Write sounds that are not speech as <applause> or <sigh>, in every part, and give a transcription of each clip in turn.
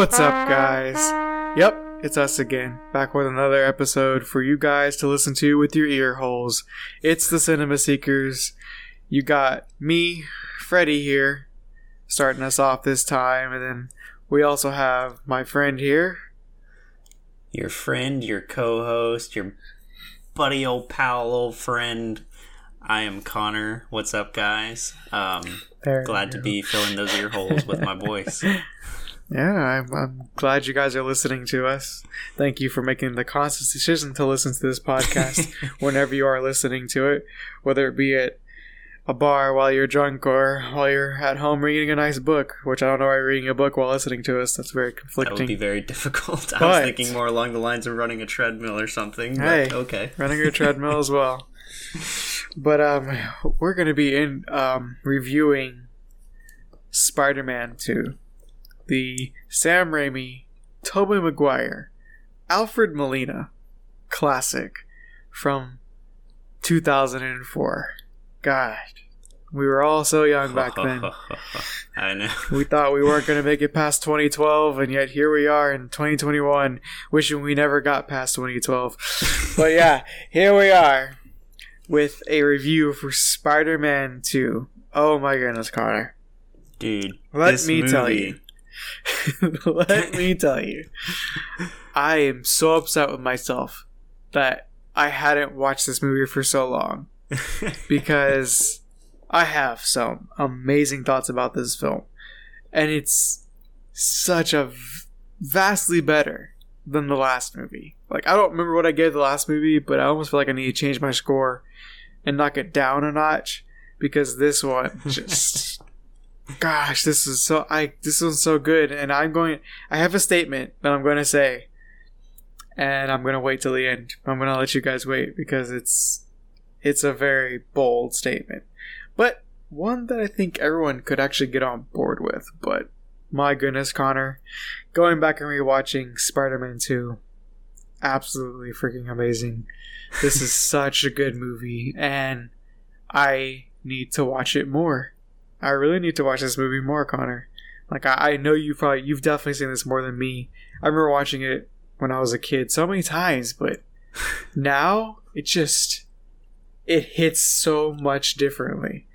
What's up, guys? Yep, it's us again, back with another episode for you guys to listen to with your ear holes. It's the Cinema Seekers. You got me, Freddie here, starting us off this time, and then we also have my friend here. Your friend, your co host, your buddy, old pal, old friend. I am Connor. What's up, guys? Um, There glad to be filling those ear holes with my voice. <laughs> Yeah, I'm, I'm glad you guys are listening to us. Thank you for making the conscious decision to listen to this podcast <laughs> whenever you are listening to it, whether it be at a bar while you're drunk or while you're at home reading a nice book, which I don't know why you're reading a book while listening to us. That's very That conflicting. would be very <laughs> difficult. I But- was thinking more along the lines of running a treadmill or something. But Hey. okay. running a treadmill as well. <laughs> But um, we're gonna be in um reviewing Spider-Man Two, the Sam Raimi, Tobey Maguire, Alfred Molina classic from 2004. God, we were all so young back then. <laughs> I know. <laughs> We thought we weren't going to make it past 2012, and yet here we are in 2021, wishing we never got past 2012. but yeah, <laughs> here we are with a review for Spider Man 2. Oh my goodness, Connor. Dude, Let me tell you. <laughs> Let me tell you. I am so upset with myself that I hadn't watched this movie for so long <laughs> because I have some amazing thoughts about this film, and it's such a v- vastly better than the last movie. Like I don't remember what I gave the last movie, but I almost feel like I need to change my score and knock it down a notch because this one <laughs> just gosh, this is so I this one's so good and I'm going I have a statement that I'm going to say and I'm going to wait till the end. I'm going to let you guys wait because it's it's a very bold statement. But one that I think everyone could actually get on board with. But my goodness, Connor, going back and rewatching Spider-Man 2 absolutely freaking amazing. This is <laughs> such a good movie and I need to watch it more. I really need to watch this movie more, Connor. Like I, I know you probably you've definitely seen this more than me. I remember watching it when I was a kid so many times, but <laughs> now it just it hits so much differently.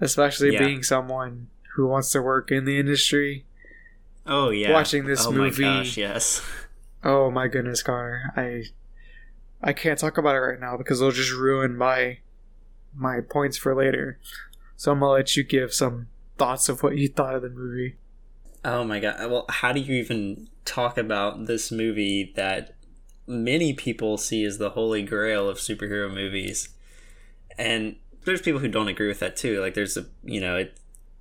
Especially Yeah. being someone who wants to work in the industry. Oh yeah. Watching this oh movie- my gosh, yes. <laughs> Oh my goodness, Connor. I I can't talk about it right now because it'll just ruin my my points for later. So I'm gonna let you give some thoughts of what you thought of the movie. Oh my god. Well, how do you even talk about this movie that many people see as the holy grail of superhero movies? And there's people who don't agree with that too. Like there's a, you know, it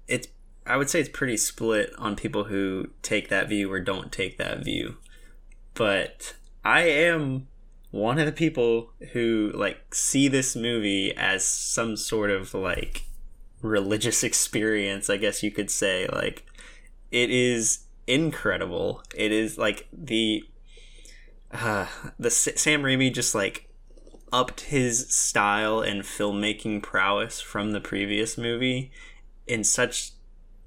it's I would say it's pretty split on people who take that view or don't take that view. But I am one of the people who like see this movie as some sort of like religious <laughs> experience, I guess you could say. Like it is incredible. It is like the uh, the S- Sam Raimi just like upped his style and filmmaking prowess from the previous movie in such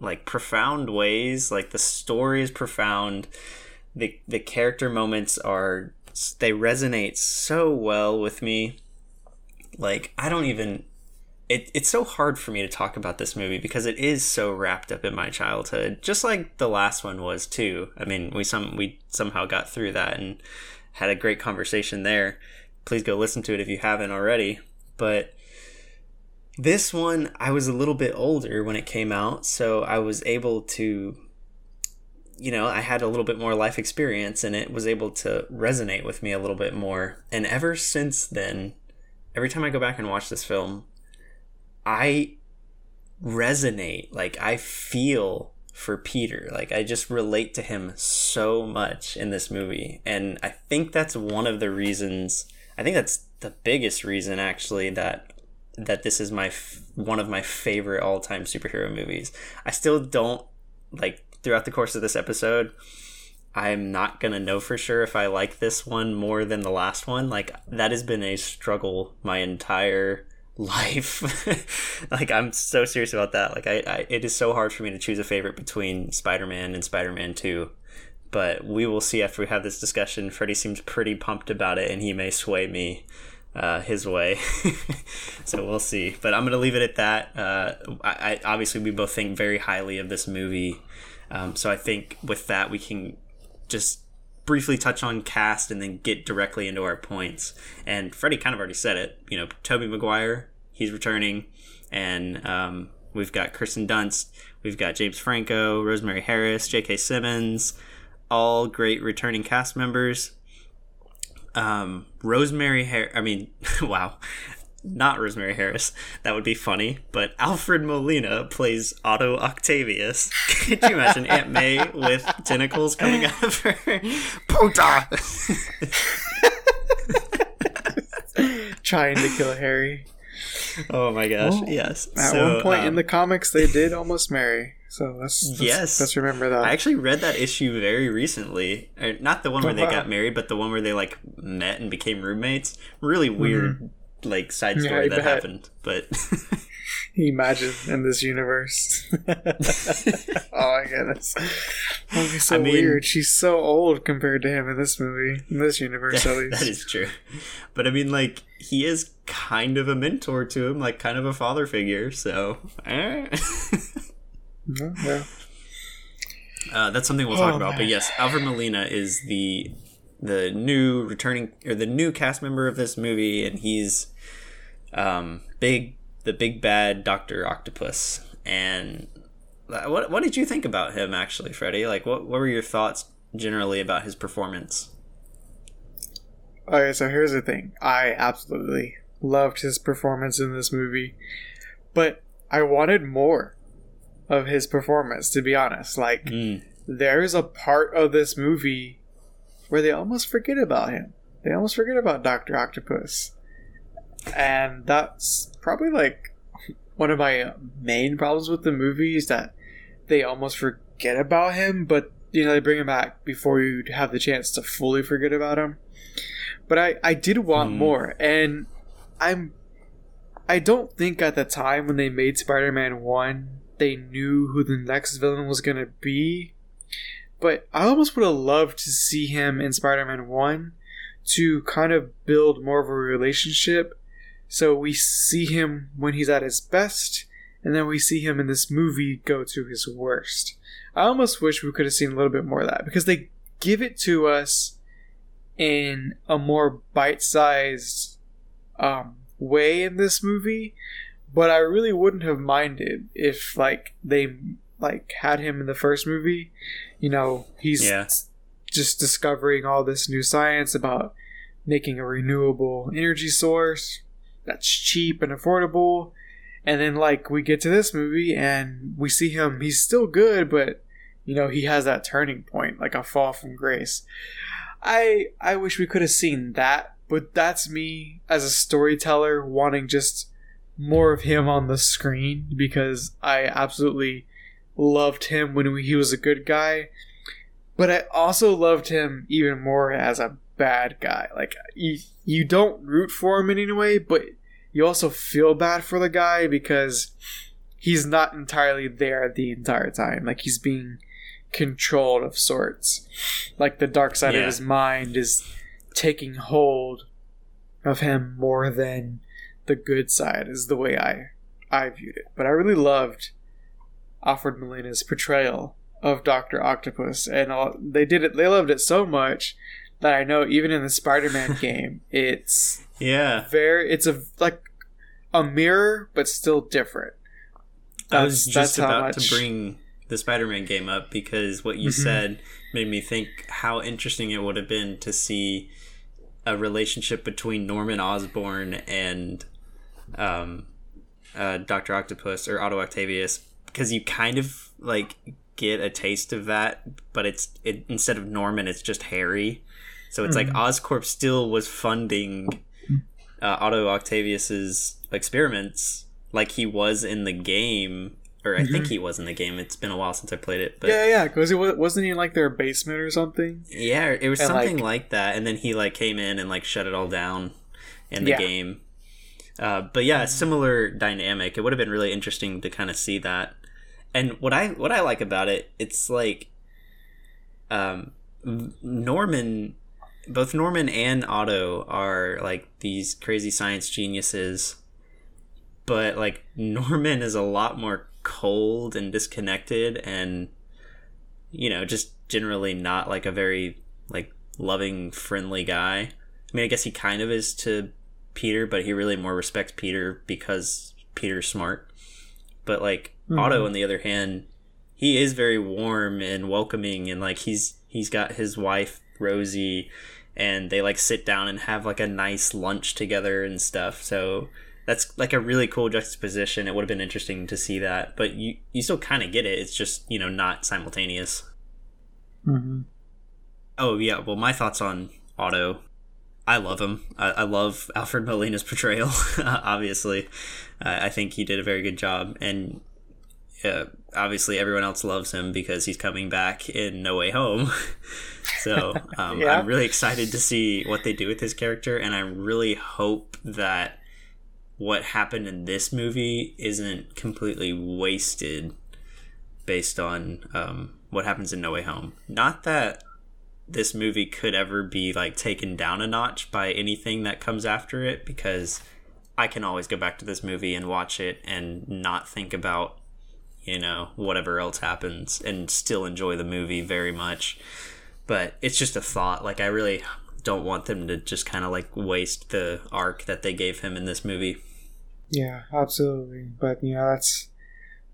like profound ways. Like the story is profound. The the character moments are they resonate so well with me. Like I don't even it, it's so hard for me to talk about this movie because it is so wrapped up in my childhood, just like the last one was too. I mean, we some we somehow got through that and had a great conversation there. Please go listen to it if you haven't already. But this one, I was a little bit older when it came out, so I was able to, you know, I had a little bit more life experience and it was able to resonate with me a little bit more. And ever since then, every time I go back and watch this film, I resonate. Like I feel for Peter. Like I just relate to him so much in this movie. And I think that's one of the reasons I think that's the biggest reason actually that that this is my f- one of my favorite all-time superhero movies. I still don't like throughout the course of this episode I'm not going to know for sure if I like this one more than the last one. Like that has been a struggle my entire life. <laughs> like I'm so serious about that. Like I, I, it is so hard for me to choose a favorite between Spider-Man and Spider-Man 2. but we will see after we have this discussion. Freddie seems pretty pumped about it, and he may sway me uh, his way. <laughs> so we'll see. But I'm to leave it at that. Uh, I, I, obviously we both think very highly of this movie. Um, so I think with that we can just briefly touch on cast and then get directly into our points. And Freddie kind of already said it. You know, Tobey Maguire, he's returning, and um, we've got Kirsten Dunst, we've got James Franco, Rosemary Harris, J.K. Simmons, all great returning cast members. Um, Rosemary Harris, I mean, <laughs> wow, not Rosemary Harris. That would be funny. But Alfred Molina plays Otto Octavius. Could you imagine Aunt May with tentacles coming out of her? Puta! <laughs> Trying to kill Harry. Oh my gosh! Well, yes. At so, one point um, in the comics, they did almost marry. So let's, let's yes, let's remember that. I actually read that issue very recently. Or not the one where oh, they wow. <laughs> got married, but the one where they like met and became roommates. Really weird. Mm-hmm like side story yeah, that bet. happened, but <laughs> imagine in this universe. <laughs> oh my goodness, that'd be so I mean, weird. She's so old compared to him in this movie, in this universe at <laughs> least. That is true, but I mean, like he is kind of a mentor to him, like kind of a father figure. So, eh. yeah. Uh, that's something we'll talk oh, about. Man. But yes, Alfred Molina is the the new returning or the new cast member of this movie, and he's um, big the big bad Doctor Octopus. And what what did you think about him actually, Freddie? Like, what what were your thoughts generally about his performance? Okay, so here's the thing. I absolutely loved his performance in this movie, but I wanted more of his performance. To be honest, like mm. there's a part of this movie where they almost forget about him. They almost forget about Doctor Octopus and that's probably like one of my main problems with the movie is that they almost forget about him, but you know they bring him back before you have the chance to fully forget about him. But I I did want mm. more, and I'm I don't think at the time when they made Spider-Man one they knew who the next villain was gonna be. But I almost would have loved to see him in Spider-Man one to kind of build more of a relationship so we see him when he's at his best, and then we see him in this movie go to his worst. I almost wish we could have seen a little bit more of that because they give it to us in a more bite-sized um, way in this movie, but I really wouldn't have minded if like they like had him in the first movie. You know, he's yeah. just discovering all this new science about making a renewable energy source that's cheap and affordable. And then like we get to this movie and we see him he's still good, but you know, he has that turning point, like a fall from grace. I I wish we could have seen that, but that's me as a storyteller wanting just more of him on the screen because I absolutely loved him when he was a good guy. But I also loved him even more as a bad guy. Like you, you don't root for him in any way, but you also feel bad for the guy because he's not entirely there the entire time. Like he's being controlled of sorts. Like the dark side yeah. of his mind is taking hold of him more than the good side is the way I I viewed it. But I really loved Alfred Molina's portrayal of Doctor Octopus, and all, they did it. They loved it so much that I know even in the Spider-Man <laughs> game, it's yeah very. It's a like a mirror, but still different. That's, I was just about much... to bring the Spider-Man game up because what you mm-hmm. said made me think how interesting it would have been to see a relationship between Norman Osborn and um, uh, Doctor Octopus or Otto Octavius because you kind of like get a taste of that, but it's it instead of Norman, it's just Harry. So it's mm-hmm. like Oscorp still was funding uh, Otto Octavius's experiments, like he was in the game, or I mm-hmm. think he was in the game. It's been a while since I played it, but yeah, yeah, because it wasn't he in like their basement or something. Yeah, it was and something like, like, that, and then he like came in and like shut it all down in the yeah. game. Uh, but yeah, similar dynamic. It would have been really interesting to kind of see that. And what I what I like about it, it's like, um, Norman, both Norman and Otto are like these crazy science geniuses, but like <laughs> Norman is a lot more cold and disconnected and you know, just generally not like a very like loving, friendly guy. I mean, I guess he kind of is to Peter, but he really more respects Peter because Peter's smart. But like mm-hmm. Otto, on the other hand, he is very warm and welcoming, and like he's he's got his wife Rosie, and they like sit down and have like a nice lunch together and stuff. So that's like a really cool juxtaposition. It would have been interesting to see that, but you you still kind of get it. It's just you know not simultaneous. Mm-hmm. Oh yeah, well my thoughts on Otto. I love him. I, I love Alfred Molina's portrayal. <laughs> obviously, uh, I think he did a very good job, and uh, obviously everyone else loves him because he's coming back in No Way Home. <laughs> so <laughs> um, yeah. I'm really excited to see what they do with his character, and I really hope that what happened in this movie isn't completely wasted based on um, what happens in No Way Home. Not that this movie could ever be like taken down a notch by anything that comes after it, because I can always go back to this movie and watch it and not think about you know whatever else happens and still enjoy the movie very much. But it's just a thought. Like I really don't want them to just kind of like waste the arc that they gave him in this movie. Yeah, absolutely. But you know, that's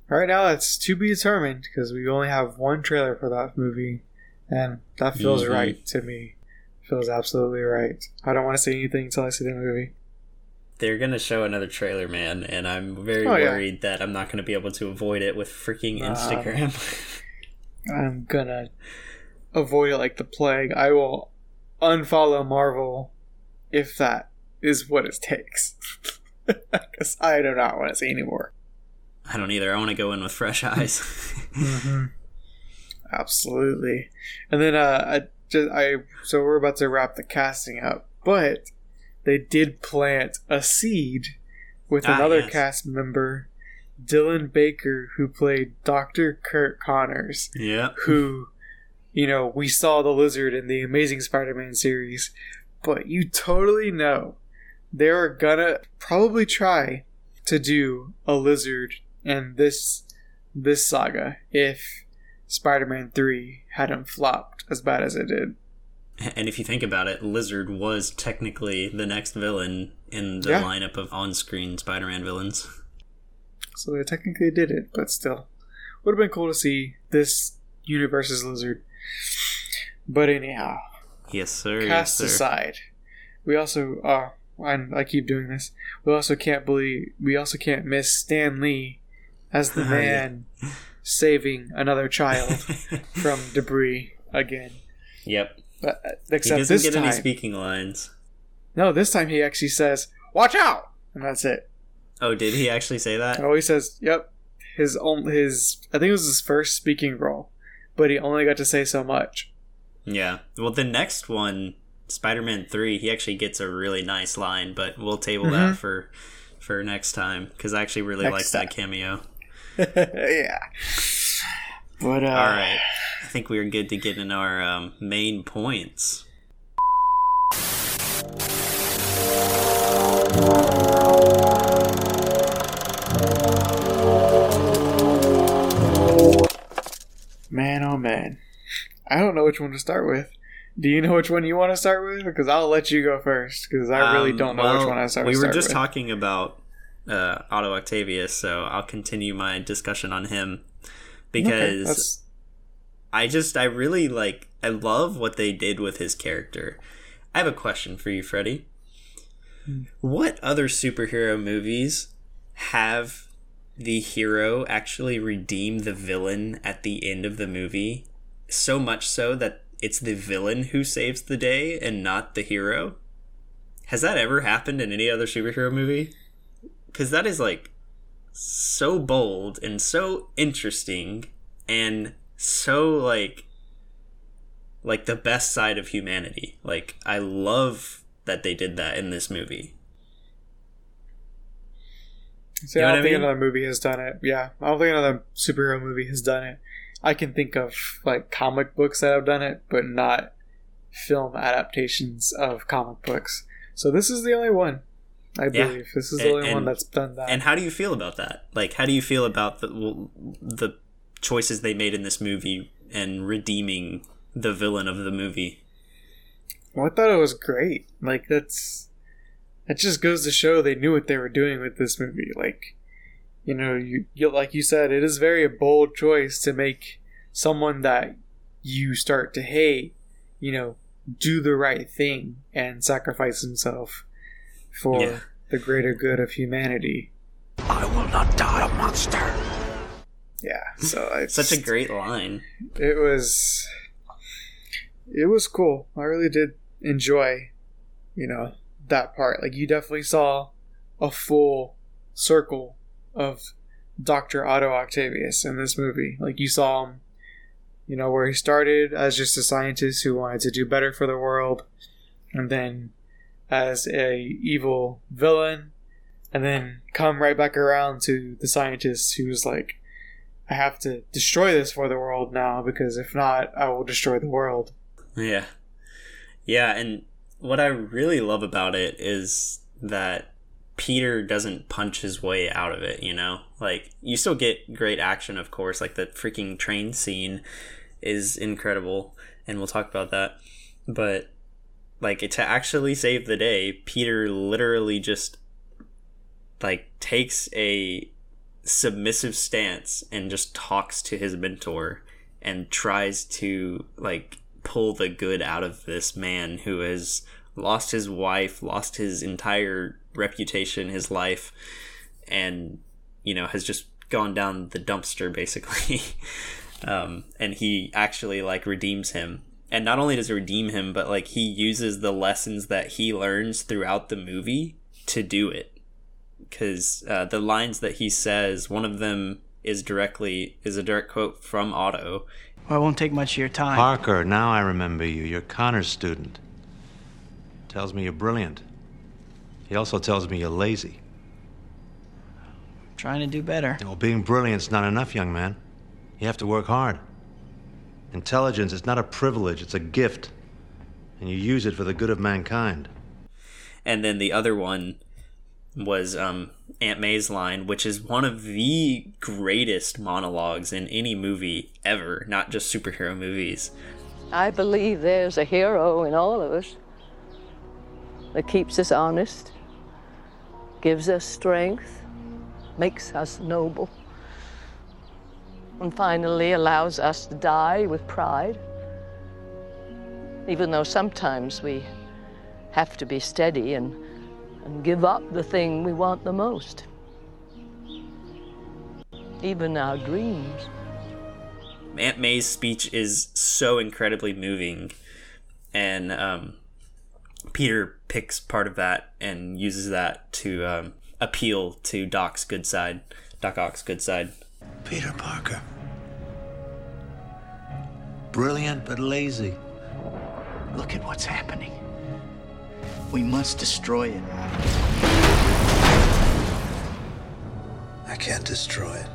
right now. It's to be determined because we only have one trailer for that movie, and that feels mm-hmm. right to me. Feels absolutely right. I don't want to say anything until I see the movie. They're gonna show another trailer, man, and I'm very oh, worried yeah. that I'm not gonna be able to avoid it with freaking Instagram. <laughs> I'm gonna avoid it like the plague. I will unfollow Marvel if that is what it takes. <laughs> Because I do not want to see anymore. I don't either. I want to go in with fresh eyes. <laughs> mm-hmm. Absolutely. And then uh, I just I so we're about to wrap the casting up, but they did plant a seed with ah, another yes. cast member, Dylan Baker, who played Doctor Kurt Connors. Yeah. Who, you know, we saw the lizard in the Amazing Spider-Man series, but you totally know they're gonna probably try to do a lizard in this this saga if Spider-Man 3 hadn't flopped as bad as it did. <laughs> And if you think about it, Lizard was technically the next villain in the yeah. lineup of on-screen Spider-Man villains. So they technically did it, but still, would have been cool to see this universe's Lizard. But anyhow, yes, sir. Cast yes, sir. aside, we also uh, and I keep doing this. We also can't believe we also can't miss Stan Lee as the <laughs> man saving another child <laughs> from debris again. Yep. But, uh, except he doesn't this get time, any speaking lines. No, this time he actually says, "Watch out," and that's it. Oh, did he actually say that? Oh, he says, "Yep." His own his I think it was his first speaking role, but he only got to say so much. Yeah. Well, the next one, Spider-Man Three, he actually gets a really nice line, but we'll table mm-hmm. that for for next time because I actually really like that cameo. <laughs> yeah. But uh, all right, I think we're good to get in our um, main points. Man, oh man, I don't know which one to start with. Do you know which one you want to start with? Because I'll let you go first. Because I really um, don't know well, which one I start. We were just with. talking about uh, Otto Octavius, so I'll continue my discussion on him because I just I really like I love what they did with his character. I have a question for you, Freddie. What other superhero movies have the hero actually redeem the villain at the end of the movie? So much so that it's the villain who saves the day and not the hero? Has that ever happened in any other superhero movie? because that is like so bold and so interesting and so like like the best side of humanity. Like I love that they did that in this movie. See, you know I don't think mean? another movie has done it. Yeah, I don't think another superhero movie has done it. I can think of like comic books that have done it, but not film adaptations of comic books. So this is the only one. I Yeah. believe this is the And- only one that's done that. And how do you feel about that? Like, how do you feel about the the choices they made in this movie and redeeming the villain of the movie? Well, I thought it was great. Like that's that just goes to show they knew what they were doing with this movie. Like, you know, you, you like you said, it is very a bold choice to make someone that you start to hate, you know, do the right thing and sacrifice himself for Yeah. the greater good of humanity. I will not die a monster. Yeah, so it's Such a great line. it was it was cool. I really did enjoy you know that part. Like you definitely saw a full circle of dr otto octavius in this movie. Like you saw him you know where he started as just a scientist who wanted to do better for the world and then as a evil villain and then come right back around to the scientist who's like I have to destroy this for the world now because if not, I will destroy the world. Yeah. Yeah, and what I really love about it is that Peter doesn't punch his way out of it, you know? Like, you still get great action, of course. Like, the freaking train scene is incredible, and we'll talk about that. But, like, to actually save the day, Peter literally just, like, takes a submissive stance and just talks to his mentor and tries to like pull the good out of this man who has lost his wife, lost his entire reputation, his life, and you know has just gone down the dumpster basically. <laughs> um, and he actually like redeems him. And not only does he redeem him, but like he uses the lessons that he learns throughout the movie to do it. Because uh, the lines that he says, one of them is directly is a direct quote from Otto, Well, it won't take much of your time. Parker, now I remember you. You're Connors' student. Tells me you're brilliant. He also tells me you're lazy. Trying to do better. Well, being brilliant's not enough, young man. You have to work hard. Intelligence is not a privilege, it's a gift. And you use it for the good of mankind. and then the other one was um, Aunt May's line, which is one of the greatest monologues in any movie ever, not just superhero movies. I believe there's a hero in all of us that keeps us honest, gives us strength, makes us noble, and finally allows us to die with pride. Even though sometimes we have to be steady and, and give up the thing we want the most, even our dreams. Aunt May's speech is so incredibly moving, and um, Peter picks part of that and uses that to um, appeal to Doc's good side, Doc Ock's good side. Peter Parker. Brilliant but lazy. Look at what's happening. We must destroy it. I can't destroy it.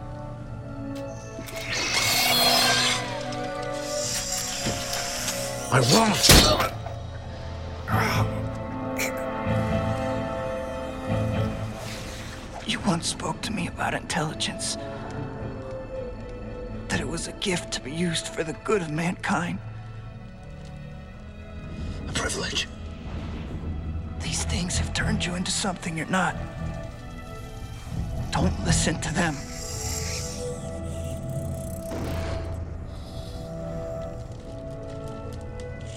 I won't. You once spoke to me about intelligence. That it was a gift to be used for the good of mankind. A privilege. These things have turned you into something you're not. Don't listen to them.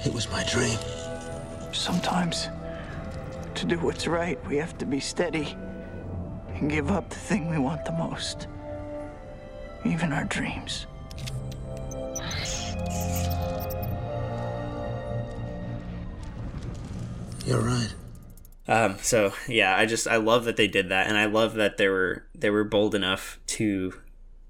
It was my dream. Sometimes, to do what's right, we have to be steady and give up the thing we want the most. Even our dreams. You're right. Um, so yeah, I just I love that they did that, and I love that they were they were bold enough to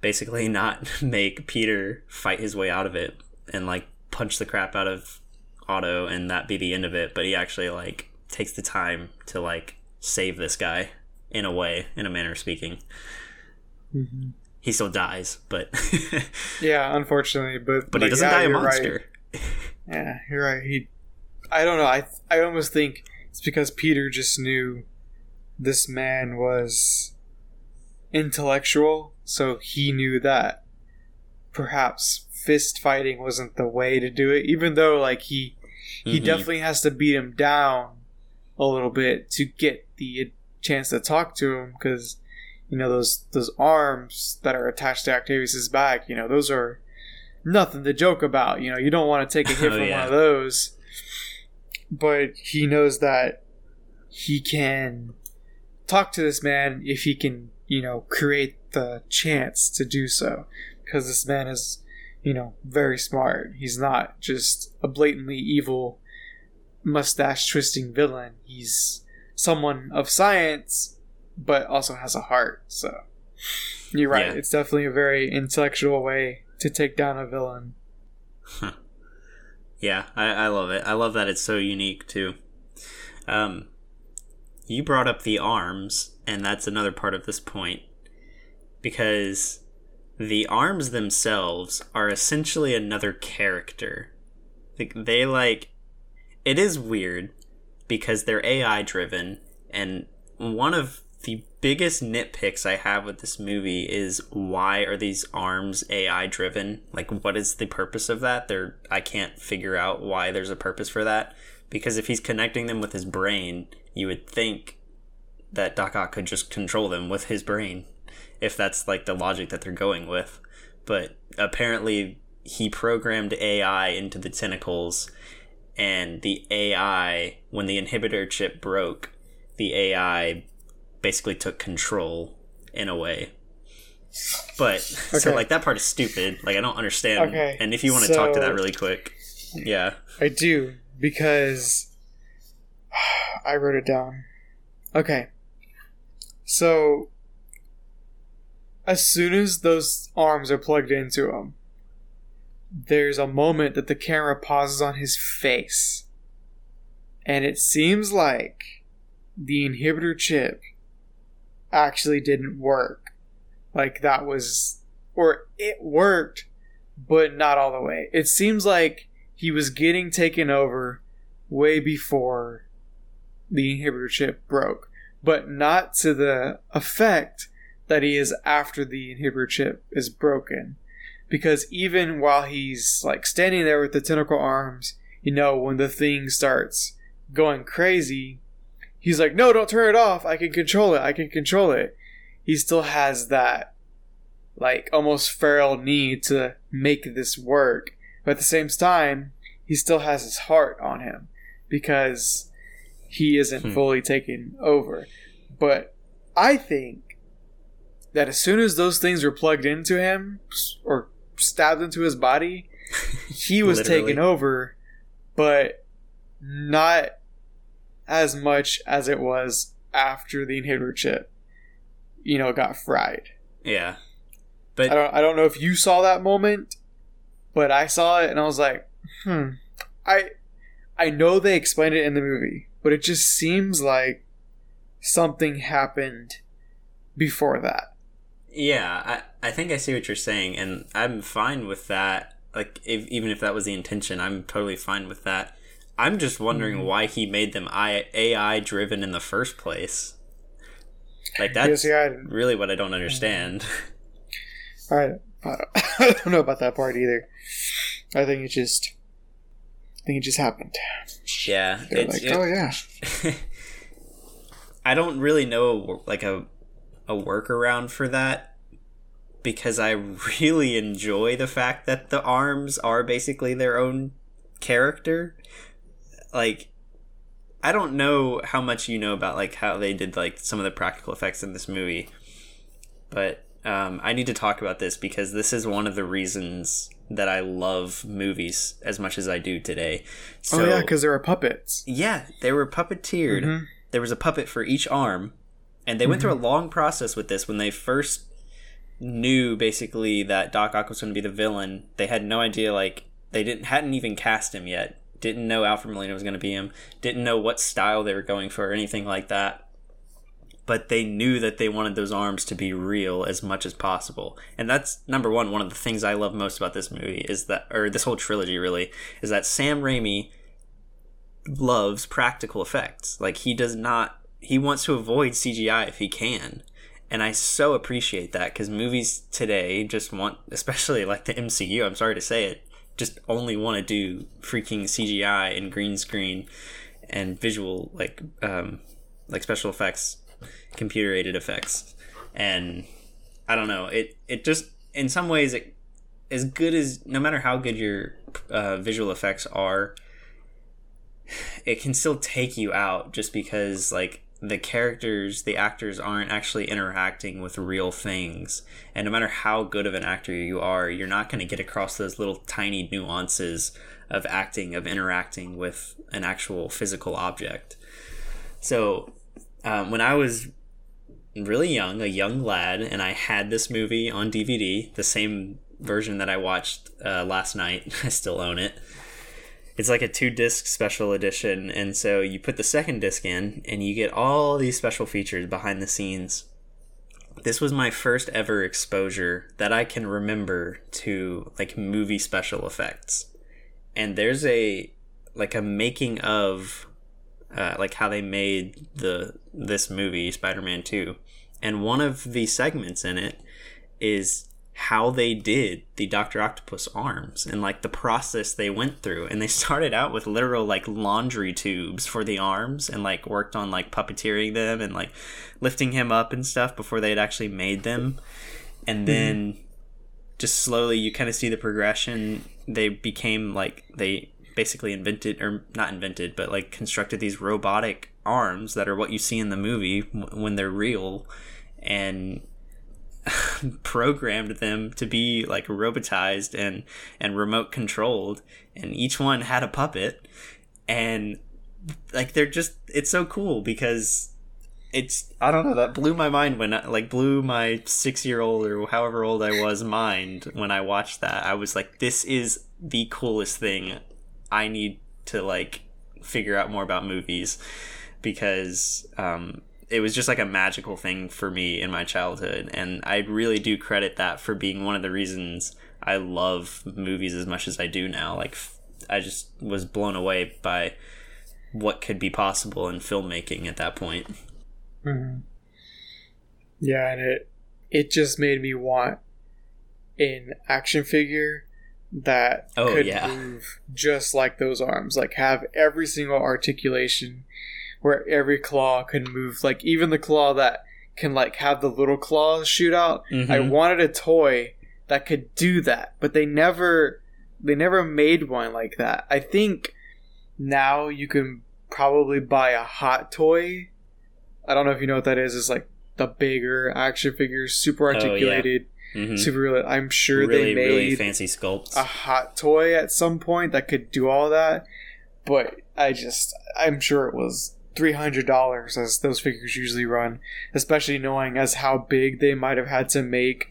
basically <laughs> not <laughs> make Peter fight his way out of it and like punch the crap out of Otto, and that be the end of it. But he actually like takes the time to like save this guy in a way, in a manner of speaking. he still dies, but <laughs> Yeah, unfortunately, but but he doesn't yeah, die a you're right. monster. Yeah, you're right. He, I don't know. I I almost think it's because Peter just knew this man was intellectual, so he knew that perhaps fist fighting wasn't the way to do it. Even though, like he he Mhm. definitely has to beat him down a little bit to get the chance to talk to him because you know those those arms that are attached to Octavius's back. You know those are nothing to joke about. You know you don't want to take a hit <laughs> Oh, from yeah. one of those. But he knows that he can talk to this man if he can, you know, create the chance to do so. Because this man is, you know, very smart. He's not just a blatantly evil, mustache twisting villain. He's someone of science, but also has a heart. So you're right. Yeah. It's definitely a very intellectual way to take down a villain. Yeah, I, I love it. I love that it's so unique too. Um, you brought up the arms, and that's another part of this point because the arms themselves are essentially another character. Like they like it is weird because they're AI driven, and one of biggest nitpicks I have with this movie is why are these arms AI driven? Like, what is the purpose of that? There, I can't figure out why there's a purpose for that. Because if he's connecting them with his brain, you would think that Doc Ock could just control them with his brain, if that's like the logic that they're going with. But apparently, he programmed AI into the tentacles, and the AI, when the inhibitor chip broke, the AI basically took control in a way. But <laughs> so like that part is stupid. Like I don't understand. Okay, And if you want to talk to that really quick, yeah. I do because <sighs> I wrote it down. Okay. So as soon as those arms are plugged into him, there's a moment that the camera pauses on his face. And it seems like the inhibitor chip actually didn't work. Like that was or it worked, but not all the way. It seems like he was getting taken over way before the inhibitor chip broke, but not to the effect that he is after the inhibitor chip is broken. Because even while he's like standing there with the tentacle arms, you know, when the thing starts going crazy, he's like, No, don't turn it off. I can control it. I can control it. He still has that like almost feral need to make this work. But at the same time, he still has his heart on him because he isn't Hmm. fully taken over. But I think that as soon as those things were plugged into him or stabbed into his body, <laughs> he was taken over, but not as much as it was after the inhibitor chip, you know, got fried. Yeah. But I don't I don't know if you saw that moment, but I saw it and I was like, hmm. I I know they explained it in the movie, but it just seems like something happened before that. yeah, I, I think I see what you're saying, and I'm fine with that. Like, if, even if that was the intention, I'm totally fine with that. I'm just wondering Mm-hmm. why he made them AI driven in the first place. Like, that's I- really what I don't understand. <laughs> I I don't know about that part either. I think it just, I think it just happened. yeah. They're like, it- oh yeah, <laughs> I don't really know like a a workaround for that because I really enjoy the fact that the arms are basically their own character. Like I don't know how much you know about like how they did like some of the practical effects in this movie. But um, I need to talk about this because this is one of the reasons that I love movies as much as I do today. So, oh yeah, because there are puppets. yeah, they were puppeteered. Mhm. There was a puppet for each arm, and they went through a long process with this when they first knew basically that Doc Ock was going to be the villain. They had no idea, like they didn't hadn't even cast him yet. Didn't know Alfred Molina was going to be him. Didn't know what style they were going for or anything like that. but they knew that they wanted those arms to be real as much as possible. And that's number one. One of the things I love most about this movie is that, or this whole trilogy really, is that Sam Raimi loves practical effects. Like he does not, he wants to avoid CGI if he can. And I so appreciate that because movies today just want, especially like the MCU, I'm sorry to say it, just only want to do freaking CGI and green screen and visual like um, like special effects, computer aided effects, and I don't know it. It just in some ways it as good as no matter how good your uh, visual effects are, it can still take you out just because like the characters, the actors aren't actually interacting with real things. And no matter how good of an actor you are, you're not going to get across those little tiny nuances of acting, of interacting with an actual physical object. So, um, when I was really young, a young lad, and I had this movie on DVD, the same version that I watched uh, last night, <laughs> I still own it it's like a two disc special edition and so you put the second disc in and you get all these special features behind the scenes. This was my first ever exposure that i can remember to like movie special effects. And there's a like a making of uh, like how they made the this movie spider-man 2 and one of the segments in it is how they did the Dr. Octopus arms and like the process they went through. And they <laughs> started out with literal like laundry tubes for the arms and like worked on like puppeteering them and like lifting him up and stuff before they had actually made them. And then mm-hmm. just slowly you kind of see the progression. They became like they basically invented or not invented, but like constructed these robotic arms that are what you see in the movie when they're real. And <laughs> programmed them to be like robotized and and remote controlled and each one had a puppet and like they're just it's so cool because it's I don't know that blew my mind when like blew my 6 year old or however old I was mind when I watched that. I was like this is the coolest thing I need to like figure out more about movies because um it was just like a magical thing for me in my childhood and i really do credit that for being one of the reasons i love movies as much as i do now like i just was blown away by what could be possible in filmmaking at that point mm-hmm. yeah and it it just made me want an action figure that oh, could yeah. move just like those arms like have every single articulation where every claw can move. Like even the claw that can like have the little claws shoot out. Mm-hmm. I wanted a toy that could do that, but they never they never made one like that. I think now you can probably buy a hot toy. I don't know if you know what that is. It's like the bigger action figures, super articulated, oh, yeah. mm-hmm. super real. I'm sure really, they made really fancy sculpts. A hot toy at some point that could do all that, but I just I'm sure it was three hundred dollars as those figures usually run, especially knowing as how big they might have had to make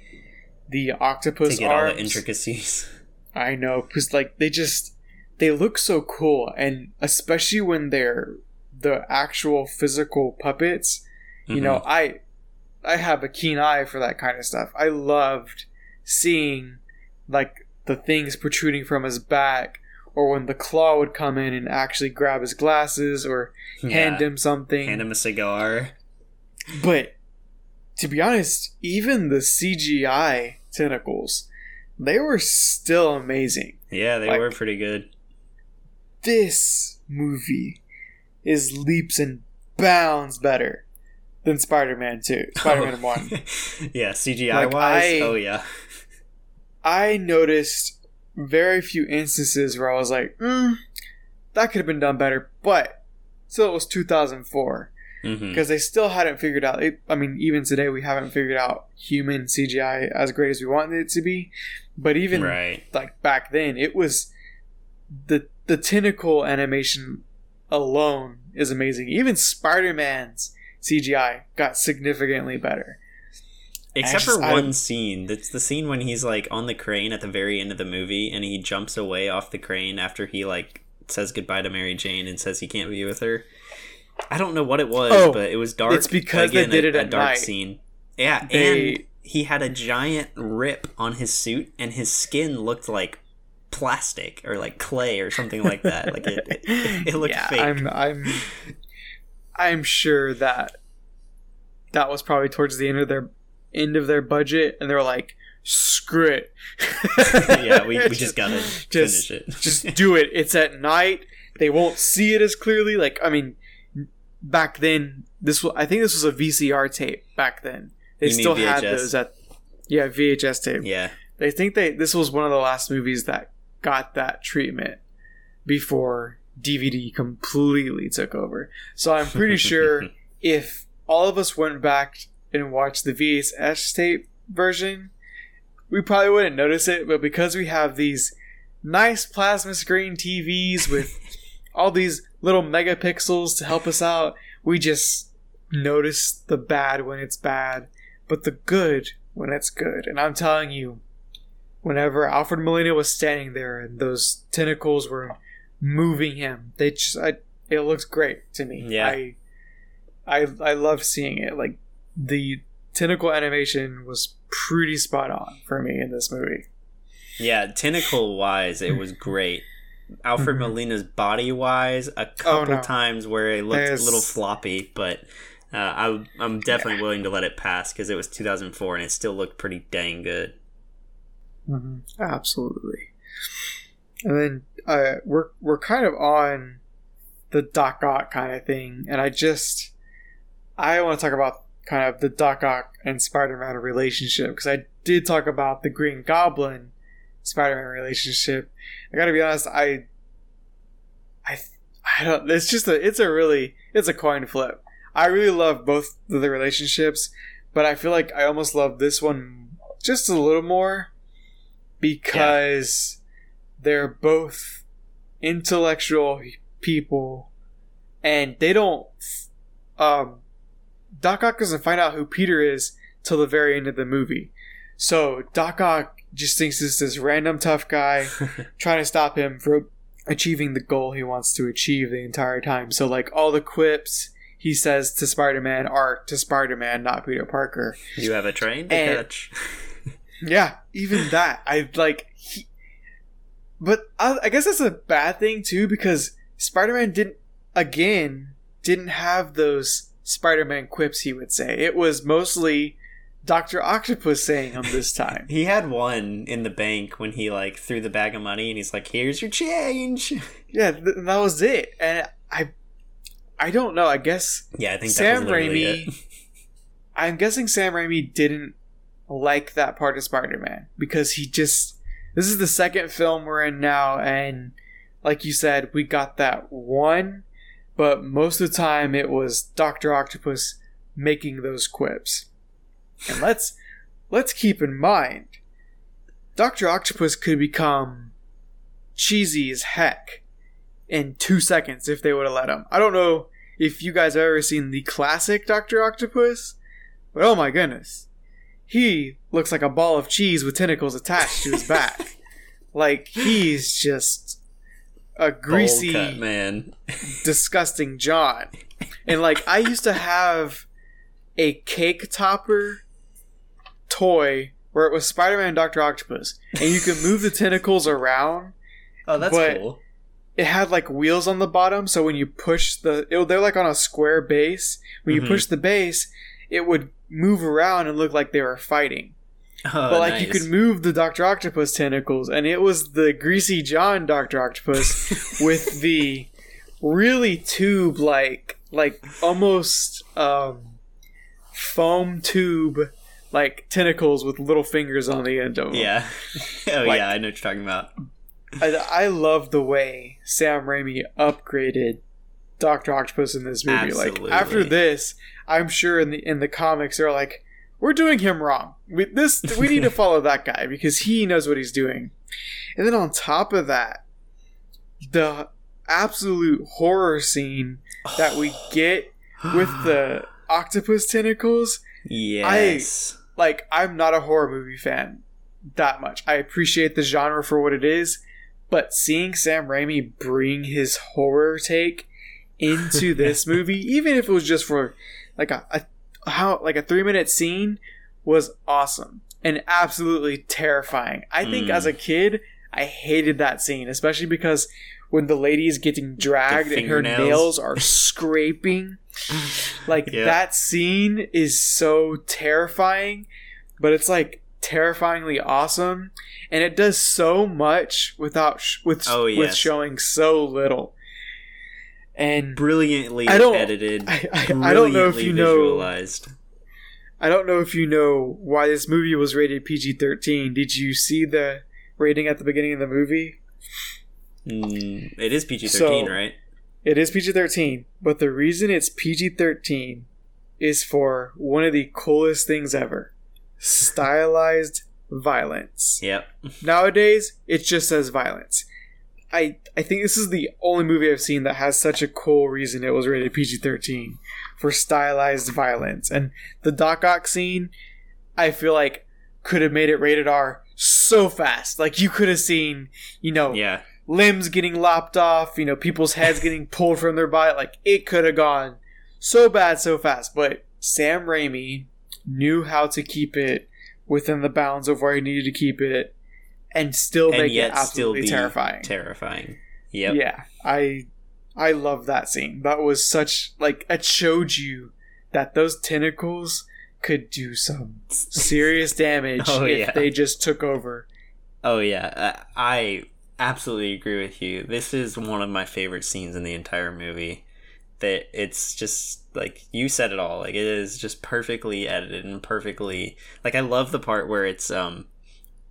the octopus to get arms. all the intricacies. <laughs> I know because like they just they look so cool, and especially when they're the actual physical puppets. Mm-hmm. You know, mm-hmm. I I have a keen eye for that kind of stuff. I loved seeing like the things protruding from his back or when the claw would come in and actually grab his glasses or yeah. hand him something. Hand him a cigar. But to be honest, even the CGI tentacles, they were still amazing. Yeah, they like, were pretty good. This movie is leaps and bounds better than Spider-Man 2, <laughs> Spider-Man oh. 1. yeah, CGI like, wise. I, oh yeah. I noticed very few instances where I was like, mm, that could have been done better, but still it was 2004 because mm-hmm. they still hadn't figured out. It, I mean, even today we haven't figured out human CGI as great as we wanted it to be. But even right. like back then, it was the the tentacle animation alone is amazing. Even Spider Man's CGI got significantly better. Except just, for one scene. That's the scene when he's like on the crane at the very end of the movie and he jumps away off the crane after he like says goodbye to Mary Jane and says he can't be with her. I don't know what it was, Oh, but it was dark. it's because they did a- it a at dark night. scene. Yeah, They- and he had a giant rip on his suit, and his skin looked like plastic or like clay or something like that. like it, it, it looked yeah, fake. I'm I'm I'm sure that that was probably towards the end of their end of their budget, and they're like, "Screw it." <laughs> yeah, we, we just <laughs> gotta just finish it. <laughs> just do it. It's at night. They won't see it as clearly. Like I mean, back then, this was I think this was a VCR tape back then. They You still had those at yeah VHS tape. yeah, They think they this was one of the last movies that got that treatment before DVD completely took over. So I'm pretty sure if all of us went back and watch the VHS tape version, we probably wouldn't notice it, but because we have these nice plasma screen TVs with <laughs> all these little megapixels to help us out, we just notice the bad when it's bad, but the good when it's good. And I'm telling you, whenever Alfred Molina was standing there and those tentacles were moving him, they just I, it looks great to me. Yeah. I I I love seeing it. Like the tentacle animation was pretty spot on for me in this movie. yeah. Tentacle wise, it was great. Alfred Molina's body wise, a couple Mm-hmm. Oh, no. times where it looked There's- a little floppy, but uh, I, I'm definitely willing to let it pass because it was 2004 and it still looked pretty dang good. Absolutely. And then uh, we're we're kind of on the Doc Ock kind of thing, and I just I want to talk about kind of the Doc Ock and Spider Man relationship because I did talk about the Green Goblin Spider Man relationship. I got to be honest, I I I don't. It's just a it's a really it's a coin flip. I really love both the relationships, but I feel like I almost love this one just a little more because they're both intellectual people and they don't um Doc Ock doesn't find out who Peter is till the very end of the movie. So Doc Ock just thinks this this random tough guy <laughs> trying to stop him from achieving the goal he wants to achieve the entire time. So like all the quips he says to Spider-Man are to Spider-Man, not Peter Parker. You have a train to And- catch. <laughs> Yeah, even that. I like he, but I, I guess that's a bad thing too because Spider-Man didn't again didn't have those Spider-Man quips he would say. It was mostly Doctor Octopus saying them this <laughs> time. He had one in the bank when he like threw the bag of money and he's like, "Here's your change." <laughs> yeah, th- that was it. And I, I don't know. I guess Yeah, I think Sam Raimi. <laughs> I'm guessing Sam Raimi didn't like that part of Spider-Man because he just this is the second film we're in now and like you said we got that one but most of the time it was Dr. Octopus making those quips. And let's let's keep in mind Dr. Octopus could become cheesy as heck in 2 seconds if they would have let him. I don't know if you guys have ever seen the classic Dr. Octopus, but oh my goodness. He looks like a ball of cheese with tentacles attached to his back. <laughs> like he's just a greasy cut, man. disgusting John. And like I used to have a cake topper toy where it was Spider-Man and Dr. Octopus and you could move the tentacles around. Oh, that's cool. It had like wheels on the bottom so when you push the it, they're like on a square base. When you Mhm. push the base, it would move around and look like they were fighting. Oh, But like you nice. could move the Doctor Octopus tentacles, and it was the greasy John Doctor Octopus <laughs> with the really tube like like almost um foam tube like tentacles with little fingers on the end of them. Yeah. <laughs> oh Like- yeah, I know what you're talking about. I, I love the way Sam Raimi upgraded Doctor Octopus in this movie. Absolutely. Like after this, I'm sure in the in the comics they're like, we're doing him wrong. We, this we need to <laughs> follow that guy because he knows what he's doing. And then on top of that, the absolute horror scene that we <sighs> get with the octopus tentacles Yes. like I'm not a horror movie fan that much. I appreciate the genre for what it is, but seeing Sam Raimi bring his horror take into <laughs> this movie, even if it was just for like a, a how like a three minute scene, was awesome and absolutely terrifying. I think Mm. as a kid, I hated that scene, especially because when the lady is getting dragged and her nails are scraping, <laughs> like Yeah. that scene is so terrifying, but it's like terrifyingly awesome, and it does so much without sh- with Oh, with showing so little. And Brilliantly I don't- edited. I- I- I don't know if you know- visualized. I don't know if you know why this movie was rated PG 13. Did you see the rating at the beginning of the movie? Mm, it is PG thirteen, So- right? It is PG 13, but the reason it's PG 13 is for one of the coolest things ever stylized violence. Yep. Nowadays, it just says violence. I, I think this is the only movie I've seen that has such a cool reason it was rated PG 13 for stylized violence. And the Doc Ock scene, I feel like could have made it rated R so fast. Like, you could have seen, you know, Yeah. limbs getting lopped off, you know, people's heads getting pulled from their body. Like it could have gone so bad so fast. But Sam Raimi knew how to keep it within the bounds of where he needed to keep it and still and make yet it still absolutely be terrifying. Terrifying. Yep. Yeah. I I love that scene. That was such like it showed you that those tentacles could do some <laughs> serious damage Oh, if yeah. they just took over. Oh yeah, uh, I absolutely agree with you. This is one of my favorite scenes in the entire movie. That it's just like you said it all. Like it is just perfectly edited and perfectly like I love the part where it's um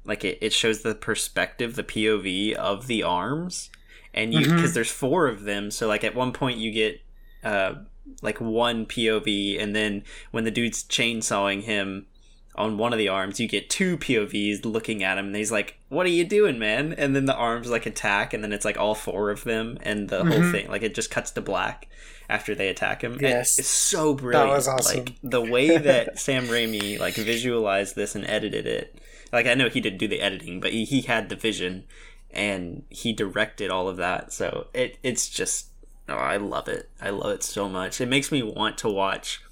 like it, it shows the perspective, the POV of the arms, and you because there's four of them. So like at one point you get uh like one POV, and then when the dude's chainsawing him on one of the arms, you get two POVs looking at him, and he's like, "What are you doing, man?" And then the arms like attack, and then it's like all four of them, and the whole thing like it just cuts to black after they attack him. Yes. it's so brilliant. that was awesome. Like the way that <laughs> Sam Raimi like visualized this and edited it. Like I know he didn't do the editing, but he, he had the vision, and he directed all of that. So it it's just oh, I love it. I love it so much. It makes me want to watch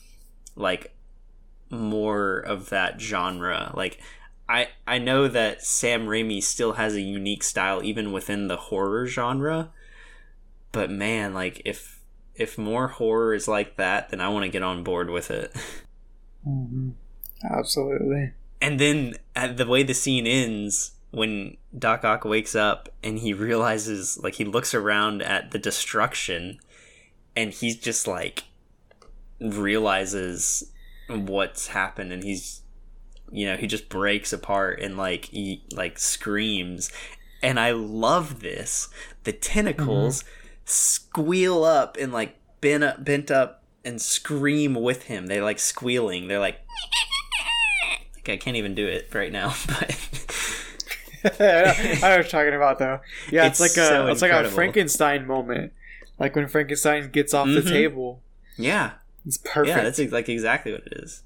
like more of that genre. Like I I know that Sam Raimi still has a unique style even within the horror genre. But man, like if if more horror is like that, then I want to get on board with it. <laughs> Mm-hmm. Absolutely. And then at the way the scene ends when Doc Ock wakes up and he realizes like he looks around at the destruction and he's just like realizes what's happened and he's you know he just breaks apart and like he like screams. And I love this. The tentacles mm-hmm. squeal up and like bent up bent up and scream with him. They like squealing. They're like I can't even do it right now <laughs> but <laughs> I know what talking about though. Yeah, it's, It's like a so it's like a. Frankenstein moment. Like when Frankenstein gets off the Mhm. table. yeah It's perfect. Yeah, that's like exactly what it is.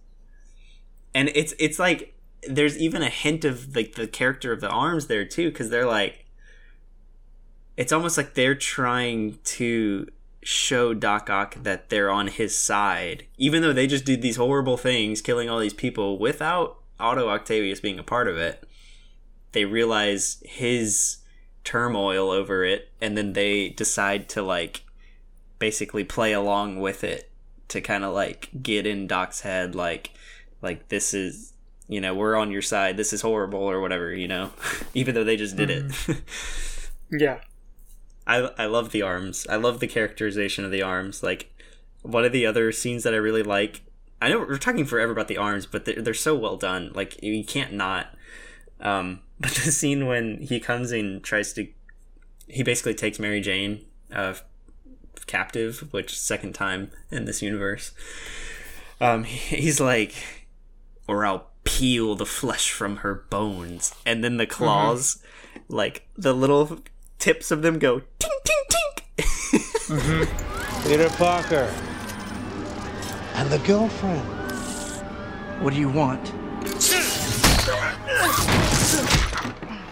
And it's it's like there's even a hint of like the character of the arms there too, because they're like, it's almost like they're trying to show Doc Ock that they're on his side, even though they just did these horrible things, killing all these people without Otto Octavius being a part of it. They realize his turmoil over it, and then they decide to like basically play along with it to kind of like get in Doc's head, like like this is you know we're on your side, this is horrible or whatever, you know, <laughs> even though they just did it. Mm-hmm. <laughs> yeah. I I love the arms. I love the characterization of the arms. Like one of the other scenes that I really like. I know we're talking forever about the arms, but they're, they're so well done. Like you can't not. Um, <laughs> but the scene when he comes and tries to, he basically takes Mary Jane, uh, captive, which second time in this universe. Um, he's like, or I'll peel the flesh from her bones, and then the claws, like the little tips of them go tink tink tink. <laughs> Peter Parker. And the girlfriend. What do you want?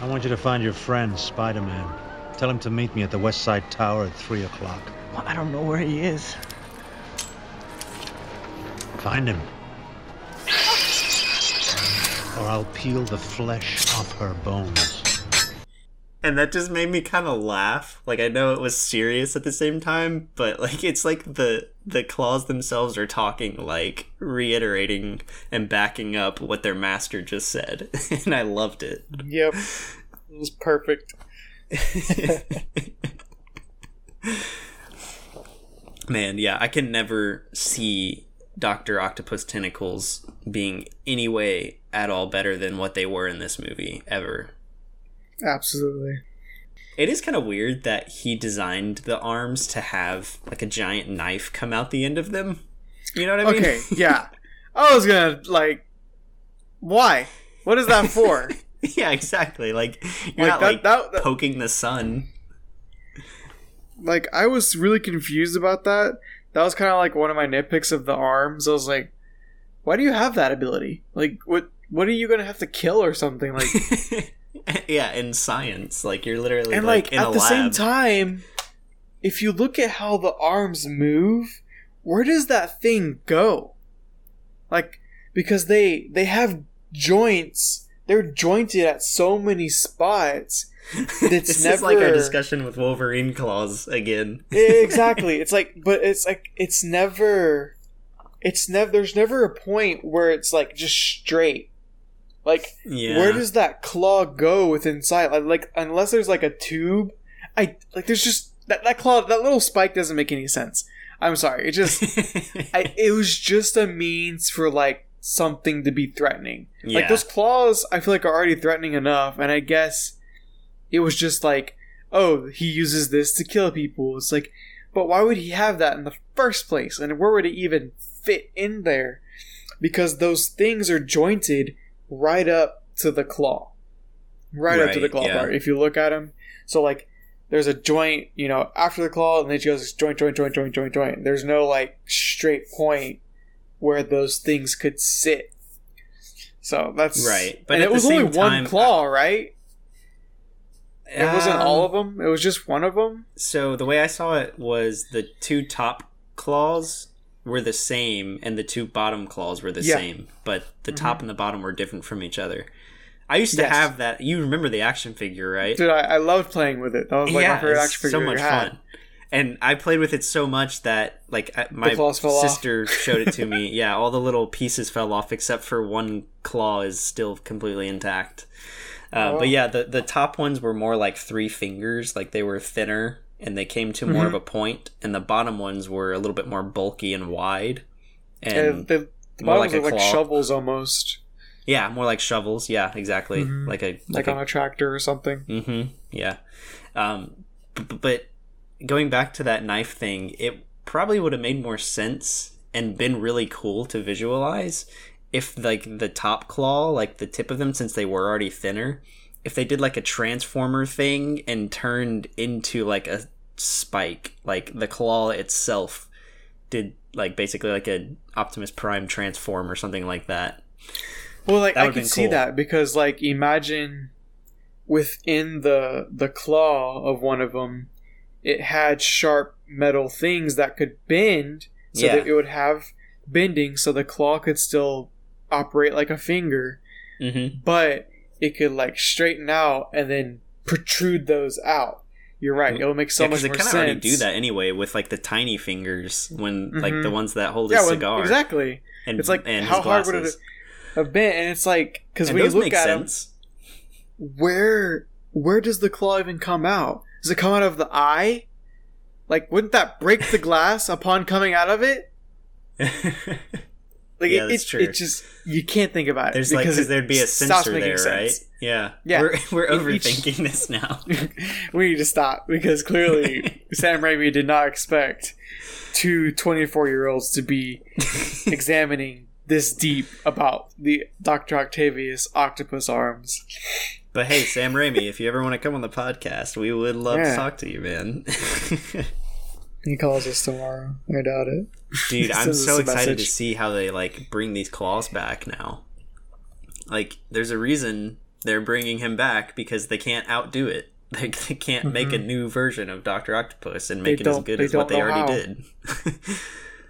I want you to find your friend, Spider Man. Tell him to meet me at the West Side Tower at 3 o'clock. Well, I don't know where he is. Find him. Or I'll peel the flesh off her bones. And that just made me kind of laugh. Like I know it was serious at the same time, but like it's like the the claws themselves are talking, like reiterating and backing up what their master just said, <laughs> and I loved it. Yep. It was perfect. <laughs> Man, yeah, I can never see Doctor Octopus tentacles being any way at all better than what they were in this movie ever. Absolutely. It is kind of weird that he designed the arms to have like a giant knife come out the end of them. You know what I mean? Okay, <laughs> yeah. I was gonna like why? What is that for? <laughs> yeah, exactly. Like you're Like, not that- like that- that- poking the sun. like I was really confused about that. That was kind of like one of my nitpicks of the arms. I was like, why do you have that ability? Like what what are you to have to kill or something like <laughs> <laughs> yeah, in science, like you're literally and like, like, in at a the same lab. time if you look at how the arms move where does that thing go like because they they have joints they're jointed at so many spots <laughs> it's this is like our discussion with Wolverine claws again. exactly it's like but it's like it's never it's never there's never a point where it's like just straight like Yeah. where does that claw go within sight? Like, like unless there's like a tube, I like there's just that that claw that little spike doesn't make any sense. I'm sorry. It just <laughs> I, it was just a means for like something to be threatening. Like those claws, I feel like are already threatening enough, and I guess it was just like, oh, he uses this to kill people. It's like, but why would he have that in the first place? And where would it even fit in there? Because those things are jointed right up to the claw, right, up to the claw yeah. part. If you look at them, so like. There's a joint, you know, after the claw, and then it goes joint, joint, joint, joint, joint, joint. There's no like straight point where those things could sit. So that's Right, but and it was only same one claw, right? It wasn't Um, all of them. It was just one of them. So the way I saw it was the two top claws were the same, and the two bottom claws were the Yeah. same, but the top and the bottom were different from each other. I used to Yes. have that. You remember the action figure, right? Dude, I, I loved playing with it. That was like my favorite action figure so much fun. And I played with it so much that like my claws fell off. sister <laughs> showed it to me. Yeah, all the little pieces fell off except for one claw is still completely intact. Uh, Oh. But yeah, the the top ones were more like three fingers, like they were thinner and they came to more of Mm-hmm. a point, and the bottom ones were a little bit more bulky and wide. And And the, the more bottoms like a like shovels almost, yeah, more like shovels. Yeah, exactly. Mhm. Like a like, like, on a tractor or something. Mm-hmm. Yeah. Um, b- but going back to that knife thing, it probably would have made more sense and been really cool to visualize if like the top claw, like the tip of them, since they were already thinner, if they did like a transformer thing and turned into like a spike, like the claw itself did like basically like a Optimus Prime transform or something like that. Well, like That I can see cool. that because, like, imagine within the the claw of one of them, it had sharp metal things that could bend, so Yeah. that it would have bending, so the claw could still operate like a finger, Mm-hmm. but it could like straighten out and then protrude those out. You're right; it'll make so yeah, much they more kind sense. of already do that anyway with like the tiny fingers when like Mhm. the ones that hold Yeah, his when- cigar. exactly. And, It's like and how his hard would it have been? And it's like because And when you those look at sense. where where does the claw even come out? Does it come out of the eye? Like, wouldn't that break the glass upon coming out of it? <laughs> Like, Yeah, it, that's it, true. it just you can't think about it There's like because because there'd be a sensor there, right? Yeah, Yeah. We're <laughs> we're Each- overthinking this now. <laughs> we need to stop because clearly <laughs> Sam Raimi did not expect two 24 year olds to be examining this deep about the Dr. Octavius octopus arms. But hey, Sam Raimi, if you ever want to come on the podcast, we would love Yeah. to talk to you, man. He calls us tomorrow. I doubt it. Dude, <laughs> I'm so excited to see how they like bring these claws back now. Like, there's a reason they're bringing him back because they can't outdo it. <laughs> They, they can't make a new version of Doctor Octopus and Mm-hmm. They make it as good as what they already how. did. <laughs>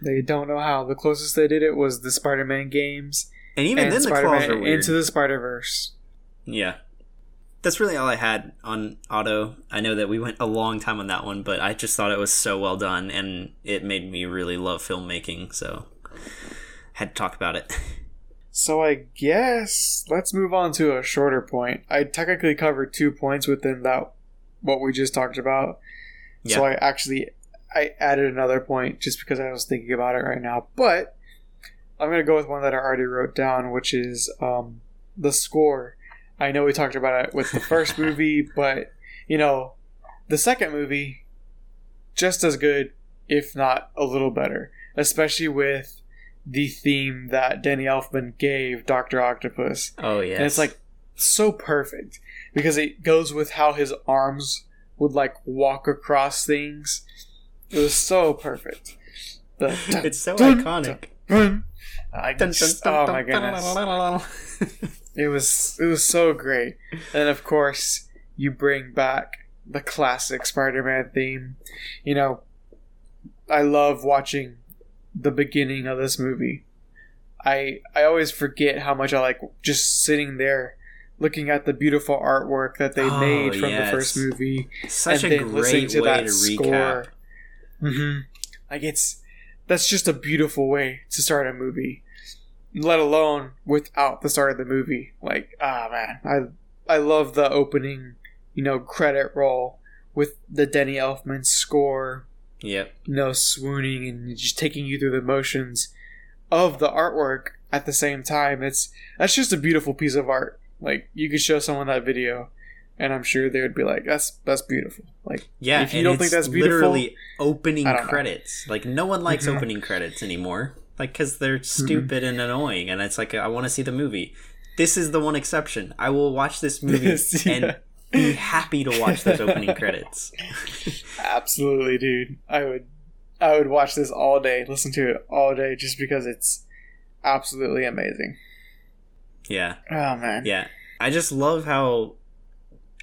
They don't know how. The closest they did it was the Spider-Man games and even and then, the claws are weird. Into the Spider-Verse. Yeah. That's really all I had on Otto. I know that we went a long time on that one, but I just thought it was so well done and it made me really love filmmaking, so had to talk about it. So I guess let's move on to a shorter point. I technically covered two points within that what we just talked about. So I actually I added another point just because I was thinking about it right now. But I'm gonna go with one that I already wrote down, which is um, the score. I know we talked about it with the first <laughs> movie, but you know, the second movie just as good, if not a little better, especially with the theme that Danny Elfman gave Doctor Octopus. Oh yeah. And it's like so perfect because it goes with how his arms would like walk across things. It was so perfect. The- <laughs> it's so dun, iconic. dun. I Dun, dun, just, oh dun, oh my goodness. <laughs> It was it was so great. And of course, you bring back the classic Spider-Man theme. You know, I love watching the beginning of this movie. I I always forget how much I like just sitting there looking at the beautiful artwork that they Oh, made from yes. the first movie Such and then listening to that to score. hmm Like it's that's just a beautiful way to start a movie. Let alone without the start of the movie. Like ah man, I I love the opening, you know, credit roll with the Danny Elfman score. Yep. You know, swooning and just taking you through the motions of the artwork at the same time. It's that's just a beautiful piece of art. Like you could show someone that video, and I'm sure they would be like, "That's that's beautiful." Like Yeah, if you don't think that's beautiful, literally opening don't know. credits. Like no one likes Mhm. opening credits anymore, like because they're Mm-hmm. stupid and annoying, and it's like I want to see the movie. This is the one exception. I will watch this movie <laughs> yeah. and be happy to watch those opening credits. <laughs> Absolutely, dude. I would I would watch this all day, listen to it all day just because it's absolutely amazing. Yeah, Oh man. yeah. I just love how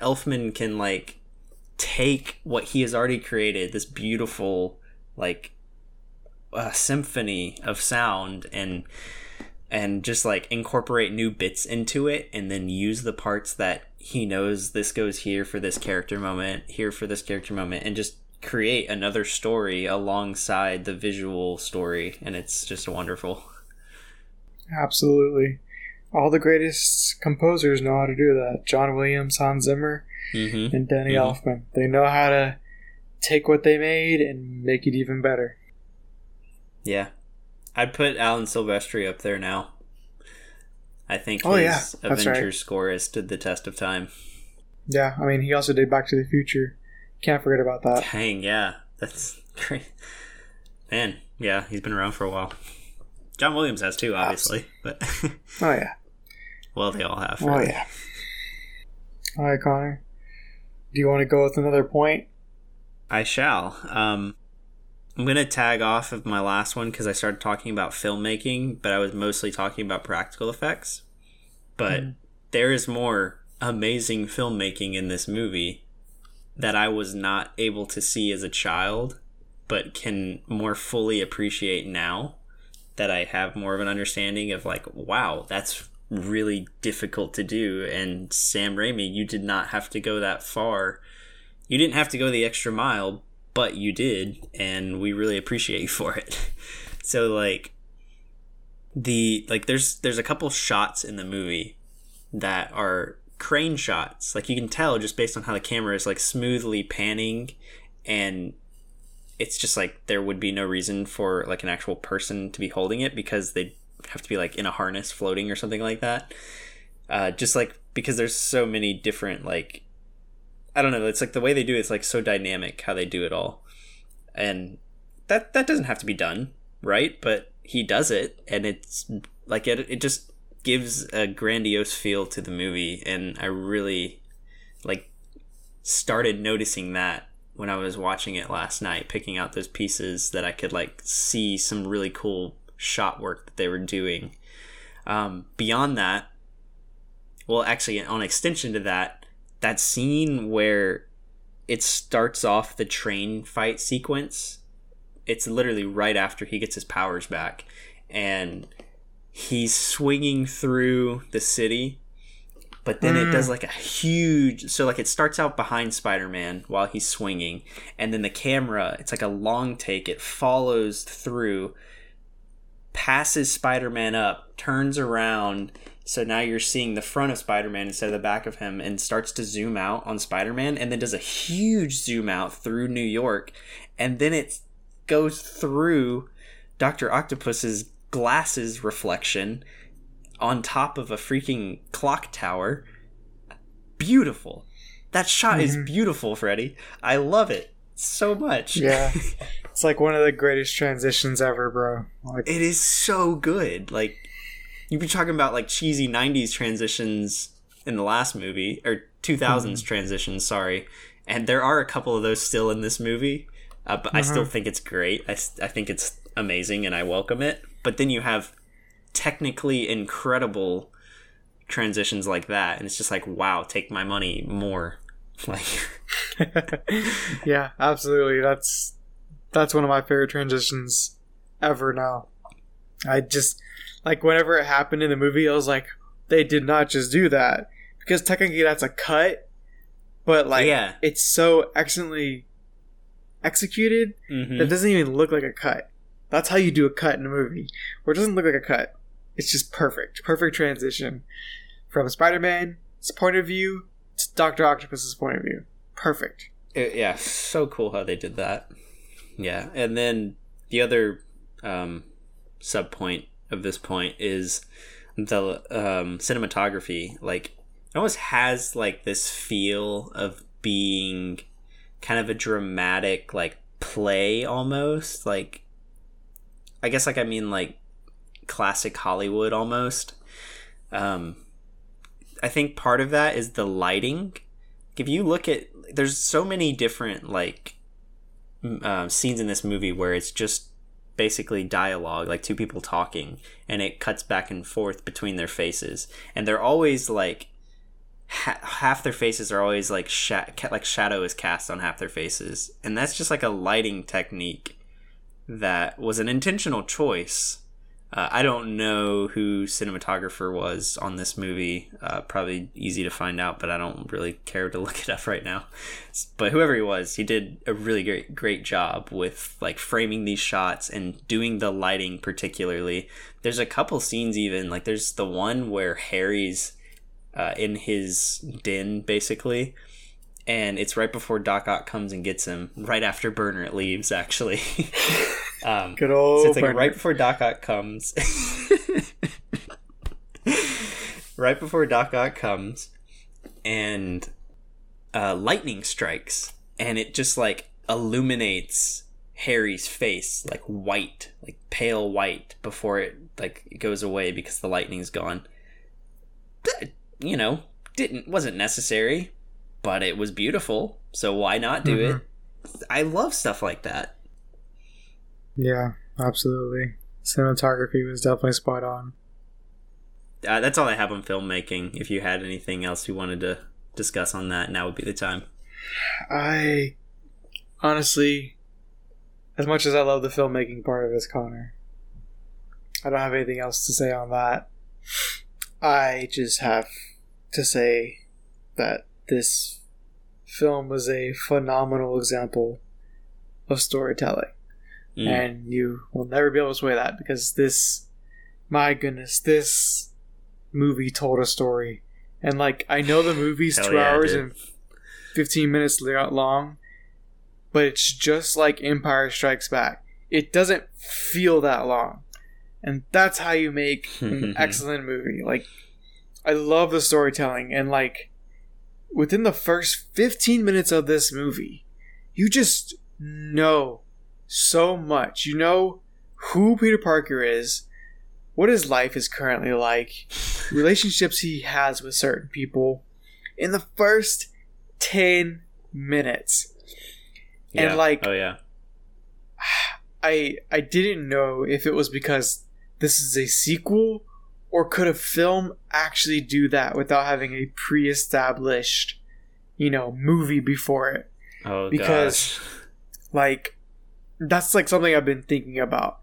Elfman can like take what he has already created, this beautiful like uh, symphony of sound, and and just like incorporate new bits into it, and then use the parts that he knows this goes here for this character moment, here for this character moment, and just create another story alongside the visual story, and it's just wonderful. Absolutely. All the greatest composers know how to do that. John Williams, Hans Zimmer, Mm-hmm. and Danny Mhm. Elfman. They know how to take what they made and make it even better. Yeah. I'd put Alan Silvestri up there now. I think Oh, his yeah, Avengers right. score has stood the test of time. Yeah, I mean, he also did Back to the Future. Can't forget about that. Dang, yeah. That's <laughs> great. Man, yeah, he's been around for a while. John Williams has too, obviously. But <laughs> Oh, yeah. well they all have. Oh, yeah. All right, Connor. Do you want to go with another point? I shall. Um I'm gonna tag off of my last one because I started talking about filmmaking, but I was mostly talking about practical effects. But hmm. there is more amazing filmmaking in this movie that I was not able to see as a child, but can more fully appreciate now that I have more of an understanding of like, wow, that's really difficult to do. And Sam Raimi, you did not have to go that far. You didn't have to go the extra mile, but you did, and we really appreciate you for it. <laughs> so like the like there's there's a couple shots in the movie that are crane shots. Like you can tell just based on how the camera is like smoothly panning and it's just like there would be no reason for like an actual person to be holding it because they have to be like in a harness floating or something like that. Uh, just like because there's so many different like I don't know, it's like the way they do it, it's like so dynamic how they do it all. And that that doesn't have to be done, right? But he does it and it's like it it just gives a grandiose feel to the movie and I really like started noticing that when I was watching it last night, picking out those pieces that I could like see some really cool shot work that they were doing. Um, beyond that, well, actually, on extension to that, that scene where it starts off the train fight sequence. It's literally right after he gets his powers back, and he's swinging through the city but then it does mm. like a huge so like it starts out behind spider-man while he's swinging and then the camera it's like a long take it follows through passes spider-man up turns around so now you're seeing the front of spider-man instead of the back of him and starts to zoom out on spider-man and then does a huge zoom out through new york and then it goes through dr octopus's glasses reflection on top of a freaking clock tower. Beautiful. That shot is mm-hmm. beautiful, Freddy. I love it so much. Yeah. <laughs> it's like one of the greatest transitions ever, bro. Like It is so good. Like you'd be talking about like cheesy 90s transitions in the last movie or 2000s transitions, sorry. And there are a couple of those still in this movie. Uh, but I still think it's great. I, I think it's amazing and I welcome it. But then you have technically incredible transitions like that and it's just like wow take my money more <laughs> like <laughs> yeah, absolutely. That's that's one of my favorite transitions ever now. I just like whenever it happened in the movie, I was like, they did not just do that. Because technically that's a cut, but like Yeah. it's so excellently executed mhm. that it doesn't even look like a cut. That's how you do a cut in a movie. Where it doesn't look like a cut. It's just perfect. Perfect transition from Spider Man's point of view to Doctor Octopus's point of view. Perfect. It- yeah so cool how they did that yeah and then the other um sub point of this point is the um cinematography like it almost has like this feel of being kind of a dramatic like play almost like i guess like i mean like classic hollywood almost. Um i think part of that is the lighting. If you look at there's so many different like um, scenes in this movie where it's just basically dialogue like two people talking and it cuts back and forth between their faces. And they're always like ha- half their faces are always like sha- like shadow is cast on half their faces. And that's just like a lighting technique that was an intentional choice uh, I don't know who cinematographer was on this movie. Uh, probably easy to find out, but I don't really care to <laughs> look it up right now. But whoever he was, he did a really great great job with like framing these shots and doing the lighting particularly. There's a couple scenes even like there's the one where Harry's uh, in his den basically. And it's right before Doc Ock comes and gets him, right after Burner leaves, actually. <laughs> um, Good old so it's like Bernard. right before Doc Ock comes. <laughs> right before Doc Ock comes, and uh, lightning strikes, and it just like illuminates Harry's face like white, like pale white, before it like it goes away because the lightning's gone. That, you know, didn't wasn't necessary, but it was beautiful. So why not do it? I love stuff like that. Yeah, absolutely. Cinematography was definitely spot on. uh, that's all I have on filmmaking. If you had anything else you wanted to discuss on that, now would be the time. I honestly, as much as I love the filmmaking part of this, Connor, I don't have anything else to say on that. I just have to say that this film was a phenomenal example of storytelling. Mm. and you will never be able to sway that because this my goodness this movie told a story. And like i know the movie's Hell two yeah, hours and 15 minutes long but it's just like empire strikes back. It doesn't feel that long. And that's how you make an <laughs> excellent movie. Like i love the storytelling and like within the first 15 minutes of this movie you just know so much. You know who Peter Parker is, what his life is currently like, relationships he has with certain people in the first 10 minutes. Yeah. And like oh yeah, I I didn't know if it was because this is a sequel or could a film actually do that without having a pre-established you know, movie before it. Oh Because- gosh. Like that's like something I've been thinking about.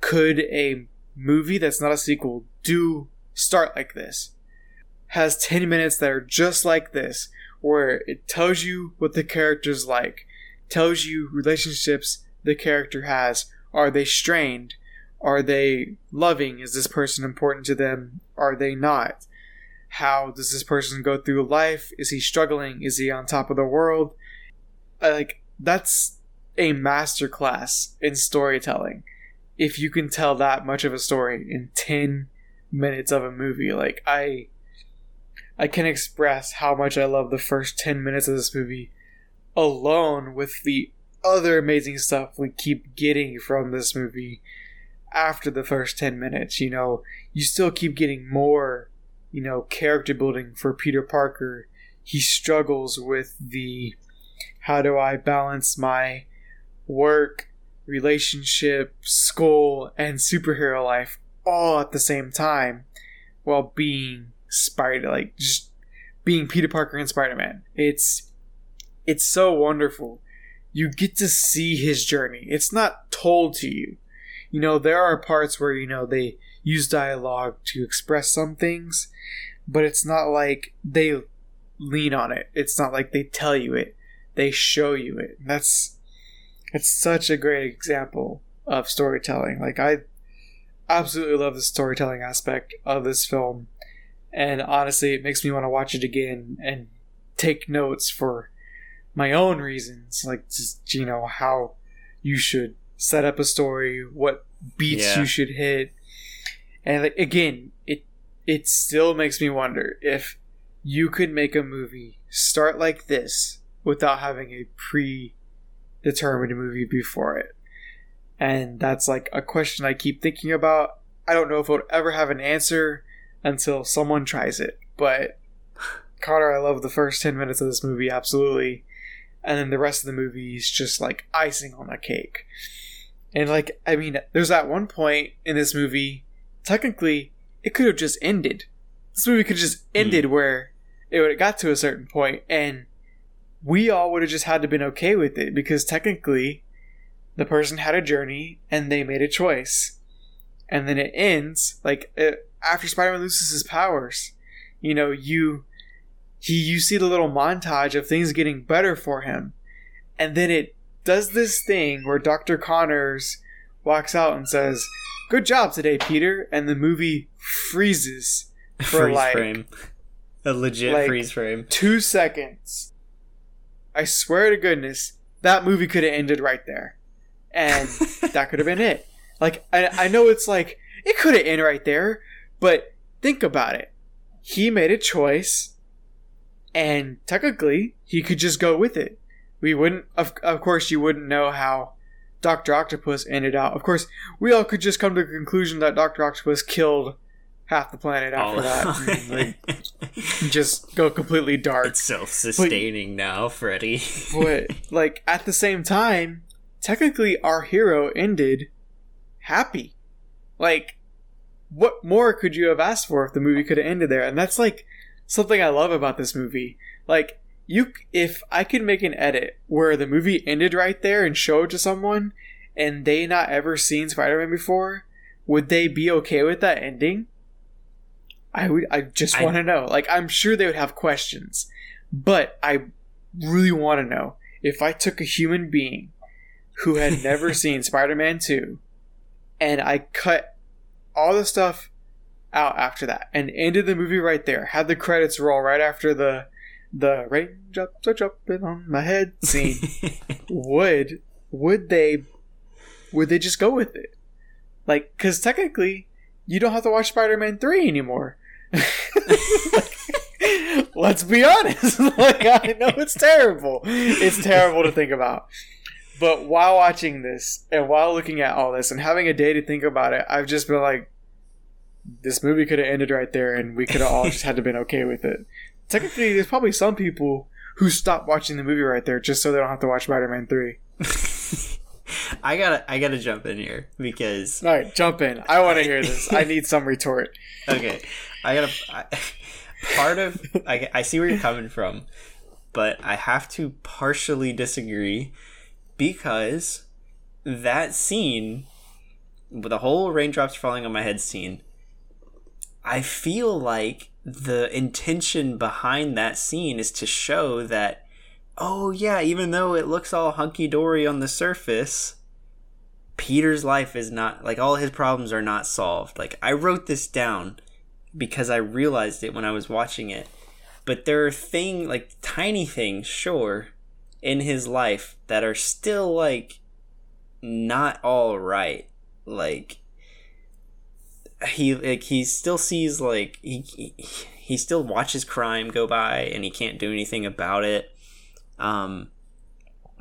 Could a movie that's not a sequel do start like this? Has 10 minutes that are just like this where it tells you what the character's like, tells you relationships the character has. Are they strained? Are they loving? Is this person important to them? Are they not? How does this person go through life? Is he struggling? Is he on top of the world? Like that's a masterclass in storytelling. If you can tell that much of a story in 10 minutes of a movie, like I I can express how much I love the first 10 minutes of this movie alone with the other amazing stuff we keep getting from this movie after the first 10 minutes. You know, you still keep getting more, you know, character building for Peter Parker. He struggles with the how do I balance my work, relationship, school, and superhero life all at the same time while being Spider like just being Peter Parker and Spider-Man. It's it's so wonderful. You get to see his journey. It's not told to you. You know, there are parts where, you know, they use dialogue to express some things, but it's not like they lean on it. It's not like they tell you it. They show you it. And that's it's such a great example of storytelling. Like I absolutely love the storytelling aspect of this film. And honestly, it makes me want to watch it again and take notes for my own reasons, like just you know how you should set up a story, what beats Yeah. you should hit, and like, again, it it still makes me wonder if you could make a movie start like this without having a predetermined movie before it, and that's like a question I keep thinking about. I don't know if it'll ever have an answer until someone tries it, but <laughs> Connor, I love the first 10 minutes of this movie, absolutely. And then the rest of the movie is just like icing on a cake. And like, I mean, there's that one point in this movie, technically, it could have just ended. This movie could have just hmm. ended where it would have got to a certain point and we all would have just had to been okay with it because technically the person had a journey and they made a choice. And then it ends like it, after Spider-Man loses his powers, you know, you he you see the little montage of things getting better for him and then it does this thing where dr connors walks out and says good job today peter and the movie freezes <laughs> for freeze like frame. A legit like- freeze frame. two seconds. I swear to goodness that movie could have ended right there. And <laughs> that could have been it. Like i, I know it's like it could have ended right there but think about it. He made a choice and technically he could just go with it we wouldn't of, of course you wouldn't know how dr octopus ended out. Of course we all could just come to the conclusion that dr octopus killed half the planet after that. and, <laughs> like, just go completely dark. It's self-sustaining now, Freddy. <laughs> but like at the same time technically our hero ended happy. Like what more could you have asked for if the movie could have ended there? And that's like something i love about this movie. Like you if i could make an edit where the movie ended right there and show it to someone and they not ever seen spider-man before would they be okay with that ending? I would i just want to know. Like i'm sure they would have questions but i really want to know. If i took a human being who had <laughs> never seen spider-man 2 and i cut all the stuff out after that and ended the movie right there had the credits roll right after the the raindrops are dropping on my head scene. <laughs> Would would they would they just go with it? Like because technically you don't have to watch spider-man 3 anymore. <laughs> Let's be honest. <laughs> Like i know it's terrible. It's terrible to think about. But while watching this and while looking at all this and having a day to think about it i've just been like this movie could have ended right there and we could have all just had to been okay with it technically there's probably some people who stop watching the movie right there just so they don't have to watch spider-man 3 <laughs> I gotta, I gotta jump in here because all right jump in i want to hear this i need some retort <laughs> okay, I gotta. I, part of I, I see where you're coming from. but I have to partially disagree because that scene, with the whole raindrops falling on my head scene, I feel like the intention behind that scene is to show that, oh yeah, even though it looks all hunky dory on the surface, Peter's life is not like all his problems are not solved. Like I wrote this down because I realized it when I was watching it. But there are thing like tiny things, sure, in his life that are still like not all right. Like he like he still sees like he, he still watches crime go by and he can't do anything about it. Um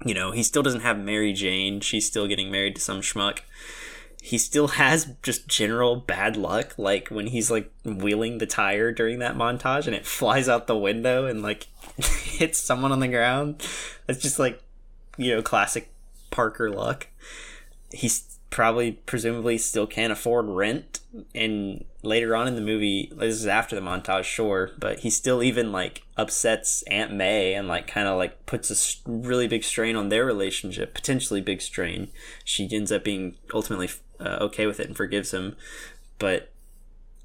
you know, he still doesn't have Mary Jane. She's still getting married to some schmuck. He still has just general bad luck, like when he's like wheeling the tire during that montage and it flies out the window and like <laughs> hits someone on the ground. That's just like, you know, classic Parker luck. He's probably presumably still can't afford rent and later on in the movie. This is after the montage sure but he still even like upsets aunt may and like kind of like puts a really big strain on their relationship potentially big strain. She ends up being ultimately uh, okay with it and forgives him. But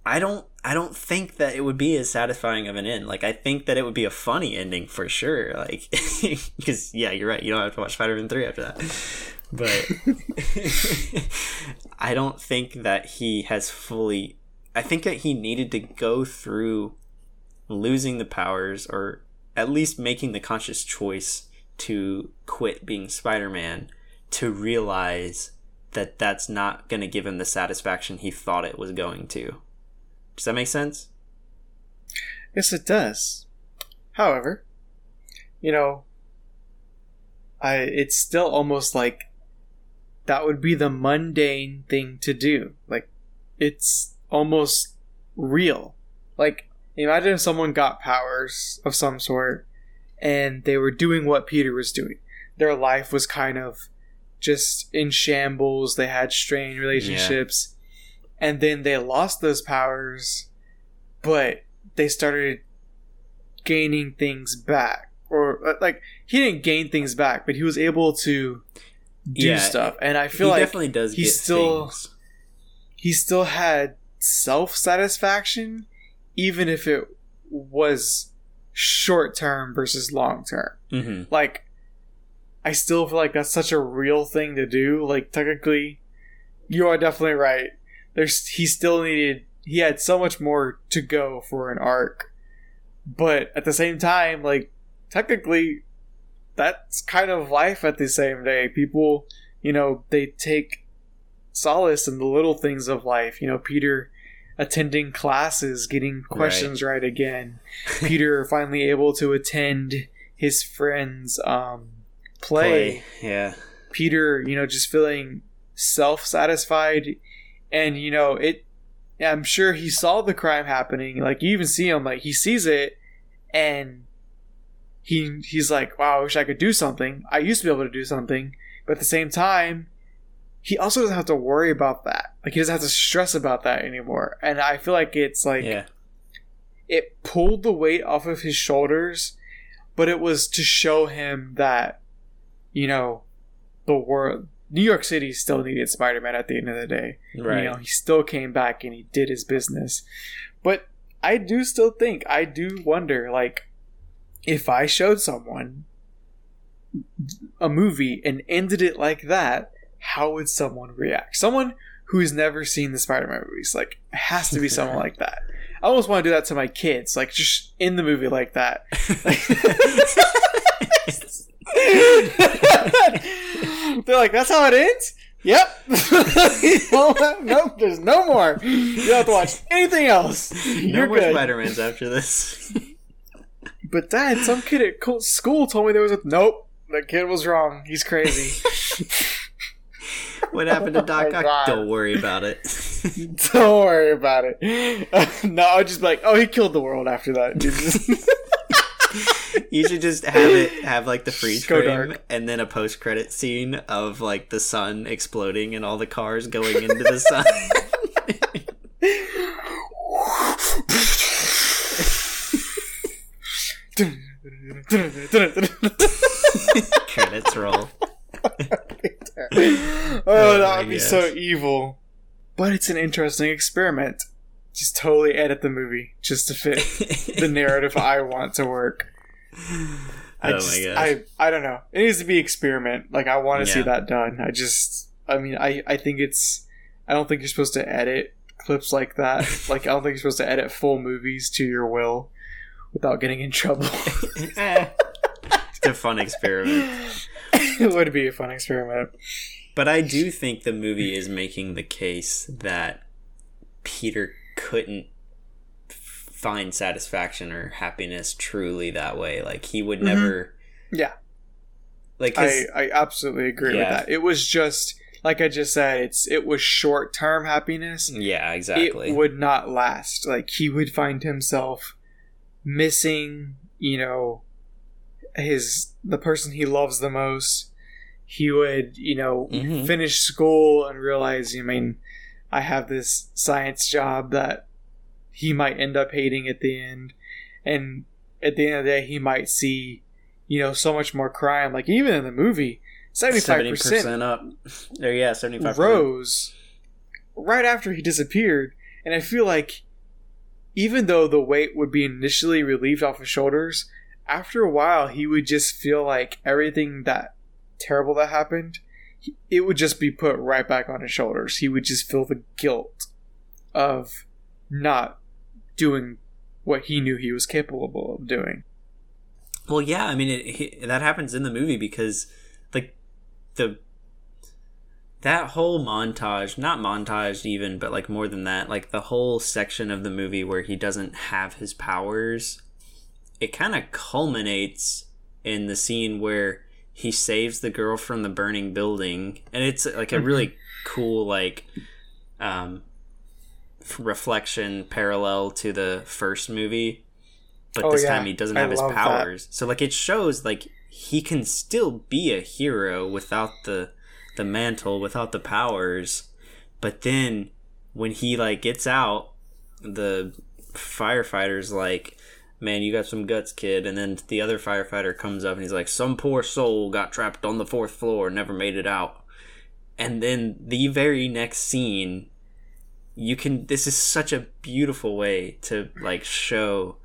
i don't i don't think that it would be as satisfying of an end. Like i think that it would be a funny ending for sure. Like <laughs> because yeah you're right. You don't have to watch spider-man 3 after that but <laughs> I don't think that he has fully. I think that he needed to go through losing the powers, or at least making the conscious choice to quit being Spider Man, to realize that that's not going to give him the satisfaction he thought it was going to. Does that make sense? Yes, it does. However, you know, I it's still almost like that would be the mundane thing to do. Like it's almost real. Like imagine if someone got powers of some sort and they were doing what Peter was doing. Their life was kind of just in shambles. They had strained relationships. And then they lost those powers, but they started gaining things back. Or, uh, like, he didn't gain things back, but he was able to do Yeah, stuff. And I feel he like definitely does. he still things. he still had self satisfaction, even if it was short term versus long term. Mhm. Like, I still feel like that's such a real thing to do. Like, technically, you are definitely right. There's he still needed he had so much more to go for an arc, but at the same time, like technically, that's kind of life at the same day. People, you know, they take solace in the little things of life. You know, Peter attending classes, getting questions right, again. Peter <laughs> finally able to attend his friend's um, play. Yeah. Peter, you know, just feeling self satisfied, and you know, it. I'm sure he saw the crime happening. Like you even see him, like he sees it, and he he's like, "Wow, I wish I could do something. I used to be able to do something." But at the same time, he also doesn't have to worry about that. Like he doesn't have to stress about that anymore. And I feel like it's like yeah. it pulled the weight off of his shoulders, but it was to show him that, you know, the world, New York City still needed Spider Man at the end of the day. Right. You know, he still came back and he did his business. But I do still think, I do wonder, like, if I showed someone a movie and ended it like that, how would someone react? Someone who's never seen the Spider Man movies, like, it has to be someone <laughs> like that. I almost want to do that to my kids, like, just in the movie like that. <laughs> <laughs> They're like, that's how it ends? Yep. nope, there's no more. You don't have to watch anything else. no You're more good. Spider-Mans after this. But dad, some kid at school told me there was a nope. That kid was wrong. He's crazy. <laughs> what happened to oh Doc my Ock? God. Don't worry about it. <laughs> Don't worry about it. <laughs> no, I'll just be like, oh, he killed the world after that. you should just have it have like the freeze Go frame dark. and then a post credit scene of like the sun exploding and all the cars going into the sun. Credits roll. <laughs> oh, oh that would be so evil. But it's an interesting experiment. Just totally edit the movie just to fit <laughs> the narrative I want to work. I Oh my just, gosh. I, I don't know. It needs to be experiment. Like I want to see that done. I just, I mean, I, I think it's. I don't think you're supposed to edit clips like that. <laughs> like I don't think you're supposed to edit full movies to your will without getting in trouble. <laughs> Eh. it's a fun experiment. <laughs> it would be a fun experiment. But I do think the movie is making the case that Peter couldn't find satisfaction or happiness truly that way. Like he would mm-hmm. never Yeah. like 'cause- I, I absolutely agree Yeah. with that. It was just like I just said, it's it was short term happiness. yeah, exactly. It would not last. Like he would find himself missing, you know, his the person he loves the most. He would, you know, Mhm. finish school and realize, I mean, I have this science job that he might end up hating at the end. And at the end of the day, he might see, you know, so much more crime. Like, even in the movie, 75% 70% up. <laughs> Or yeah, 75%. rose right after he disappeared. And I feel like even though the weight would be initially relieved off his shoulders, after a while he would just feel like everything that terrible that happened, it would just be put right back on his shoulders. He would just feel the guilt of not doing what he knew he was capable of doing. Well, yeah, I mean it, he, that happens in the movie because like the that whole montage, not montage even, but like more than that, like the whole section of the movie where he doesn't have his powers, it kind of culminates in the scene where he saves the girl from the burning building and it's like a really <laughs> cool like um reflection parallel to the first movie but Oh, this yeah. time he doesn't I have his love that. powers so like it shows like he can still be a hero without the the mantle without the powers. But then when he like gets out the firefighters like man you got some guts kid. And then the other firefighter comes up and he's like some poor soul got trapped on the fourth floor never made it out. And then the very next scene you can this is such a beautiful way to like show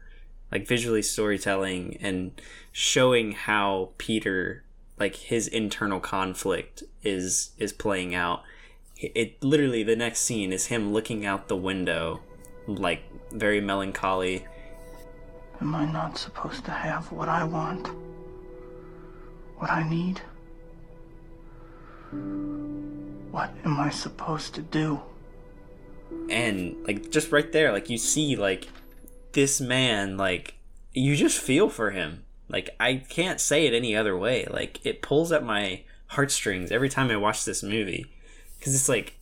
like visually storytelling and showing how peter like his internal conflict is is playing out it, it literally the next scene is him looking out the window like very melancholy Am I not supposed to have what I want? What I need? What am I supposed to do? and like just right there like you see like this man like you just feel for him like i can't say it any other way. Like it pulls at my heartstrings every time i watch this movie. Because it's like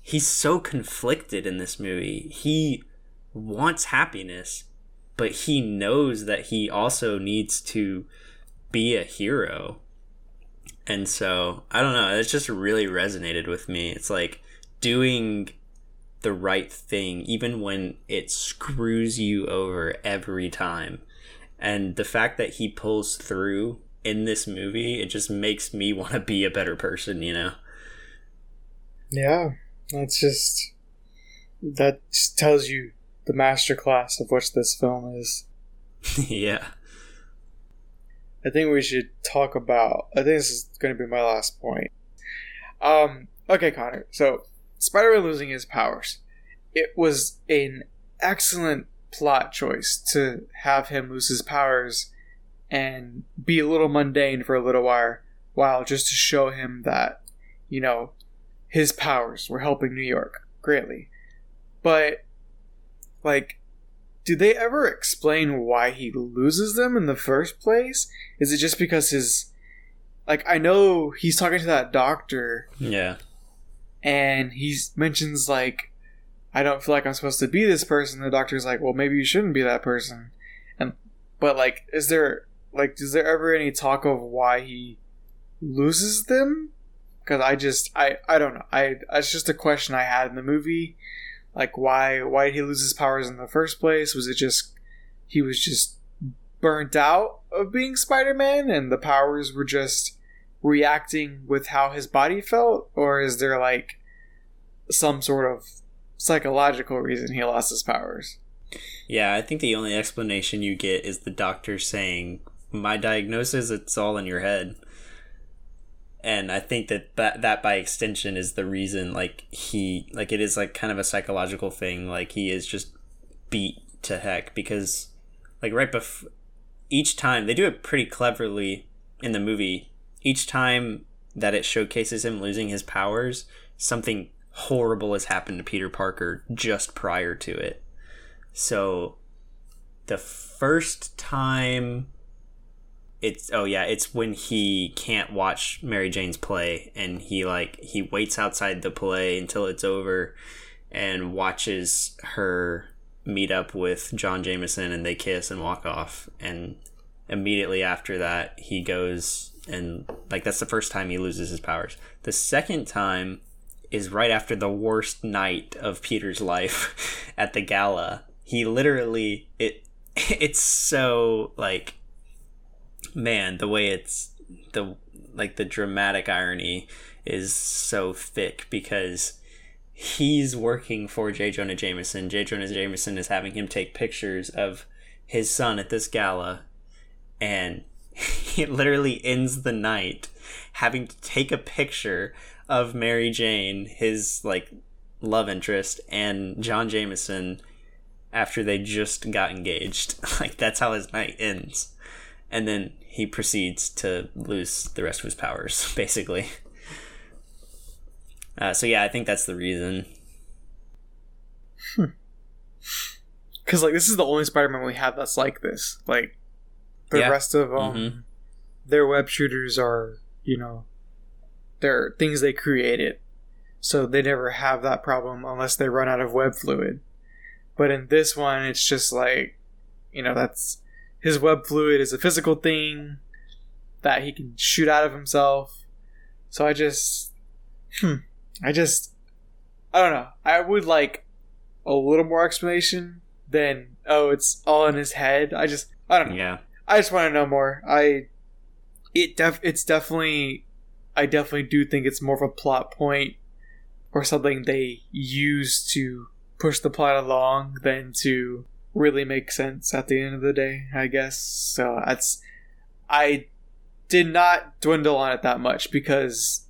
he's so conflicted in this movie. He wants happiness but he knows that he also needs to be a hero. And so i don't know it just really resonated with me. It's like doing the right thing even when it screws you over every time and the fact that he pulls through in this movie it just makes me <laughs> want to be a better person you know Yeah, that's just that just tells you the masterclass of which this film is. <laughs> yeah I think we should talk about. I think this is going to be my last point. Um. Okay, Connor. So, Spider-Man losing his powers. It was an excellent plot choice to have him lose his powers and be a little mundane for a little while, while just to show him that, you know, his powers were helping New York greatly. But, like, do they ever explain why he loses them in the first place? Is it just because his. Like, I know he's talking to that doctor, yeah and he mentions, like, I don't feel like I'm supposed to be this person. The doctor's like, well, maybe you shouldn't be that person. And, but, like, is there, like, is there ever any talk of why he loses them? Because I just, I, I don't know. I, that's just a question I had in the movie. Like, why, why did he lose his powers in the first place? Was it just, he was just burnt out of being Spider-Man and the powers were just reacting with how his body felt or is there like some sort of psychological reason he lost his powers? Yeah, I think the only explanation you get is the doctor saying, "My diagnosis, it's all in your head." And I think that, that that by extension is the reason like he like it is like kind of a psychological thing like he is just beat to heck because like right before each time they do it pretty cleverly in the movie each time that it showcases him losing his powers something horrible has happened to Peter Parker just prior to it so the first time it's oh yeah, it's when he can't watch Mary Jane's play and he like he waits outside the play until it's over and watches her meet up with John Jameson and they kiss and walk off and immediately after that he goes and like that's the first time he loses his powers. The second time is right after the worst night of Peter's life <laughs> at the gala he literally it <laughs> it's so like man the way it's the like the dramatic irony is so thick because he's working for J. Jonah Jameson. J. Jonah Jameson is having him take pictures of his son at this gala, and <laughs> he literally ends the night having to take a picture of Mary Jane, his like love interest, and John Jameson after they just got engaged. <laughs> like that's how his night ends. And then he proceeds to lose the rest of his powers, <laughs> basically. Uh, so yeah, I think that's the reason. Because like this is the only Spider-Man we have that's like this. Like the Yeah. rest of um, Mhm. their web shooters are, you know, they're things they created, so they never have that problem unless they run out of web fluid. But in this one, it's just like, you know, that's his web fluid is a physical thing that he can shoot out of himself. So I just, hmm, I just, I don't know. I would like a little more explanation than oh, it's all in his head. I just, I don't know. Yeah. I just want to know more. I it def it's definitely I definitely do think it's more of a plot point or something they use to push the plot along than to really make sense at the end of the day, I guess. So that's I did not dwindle on it that much because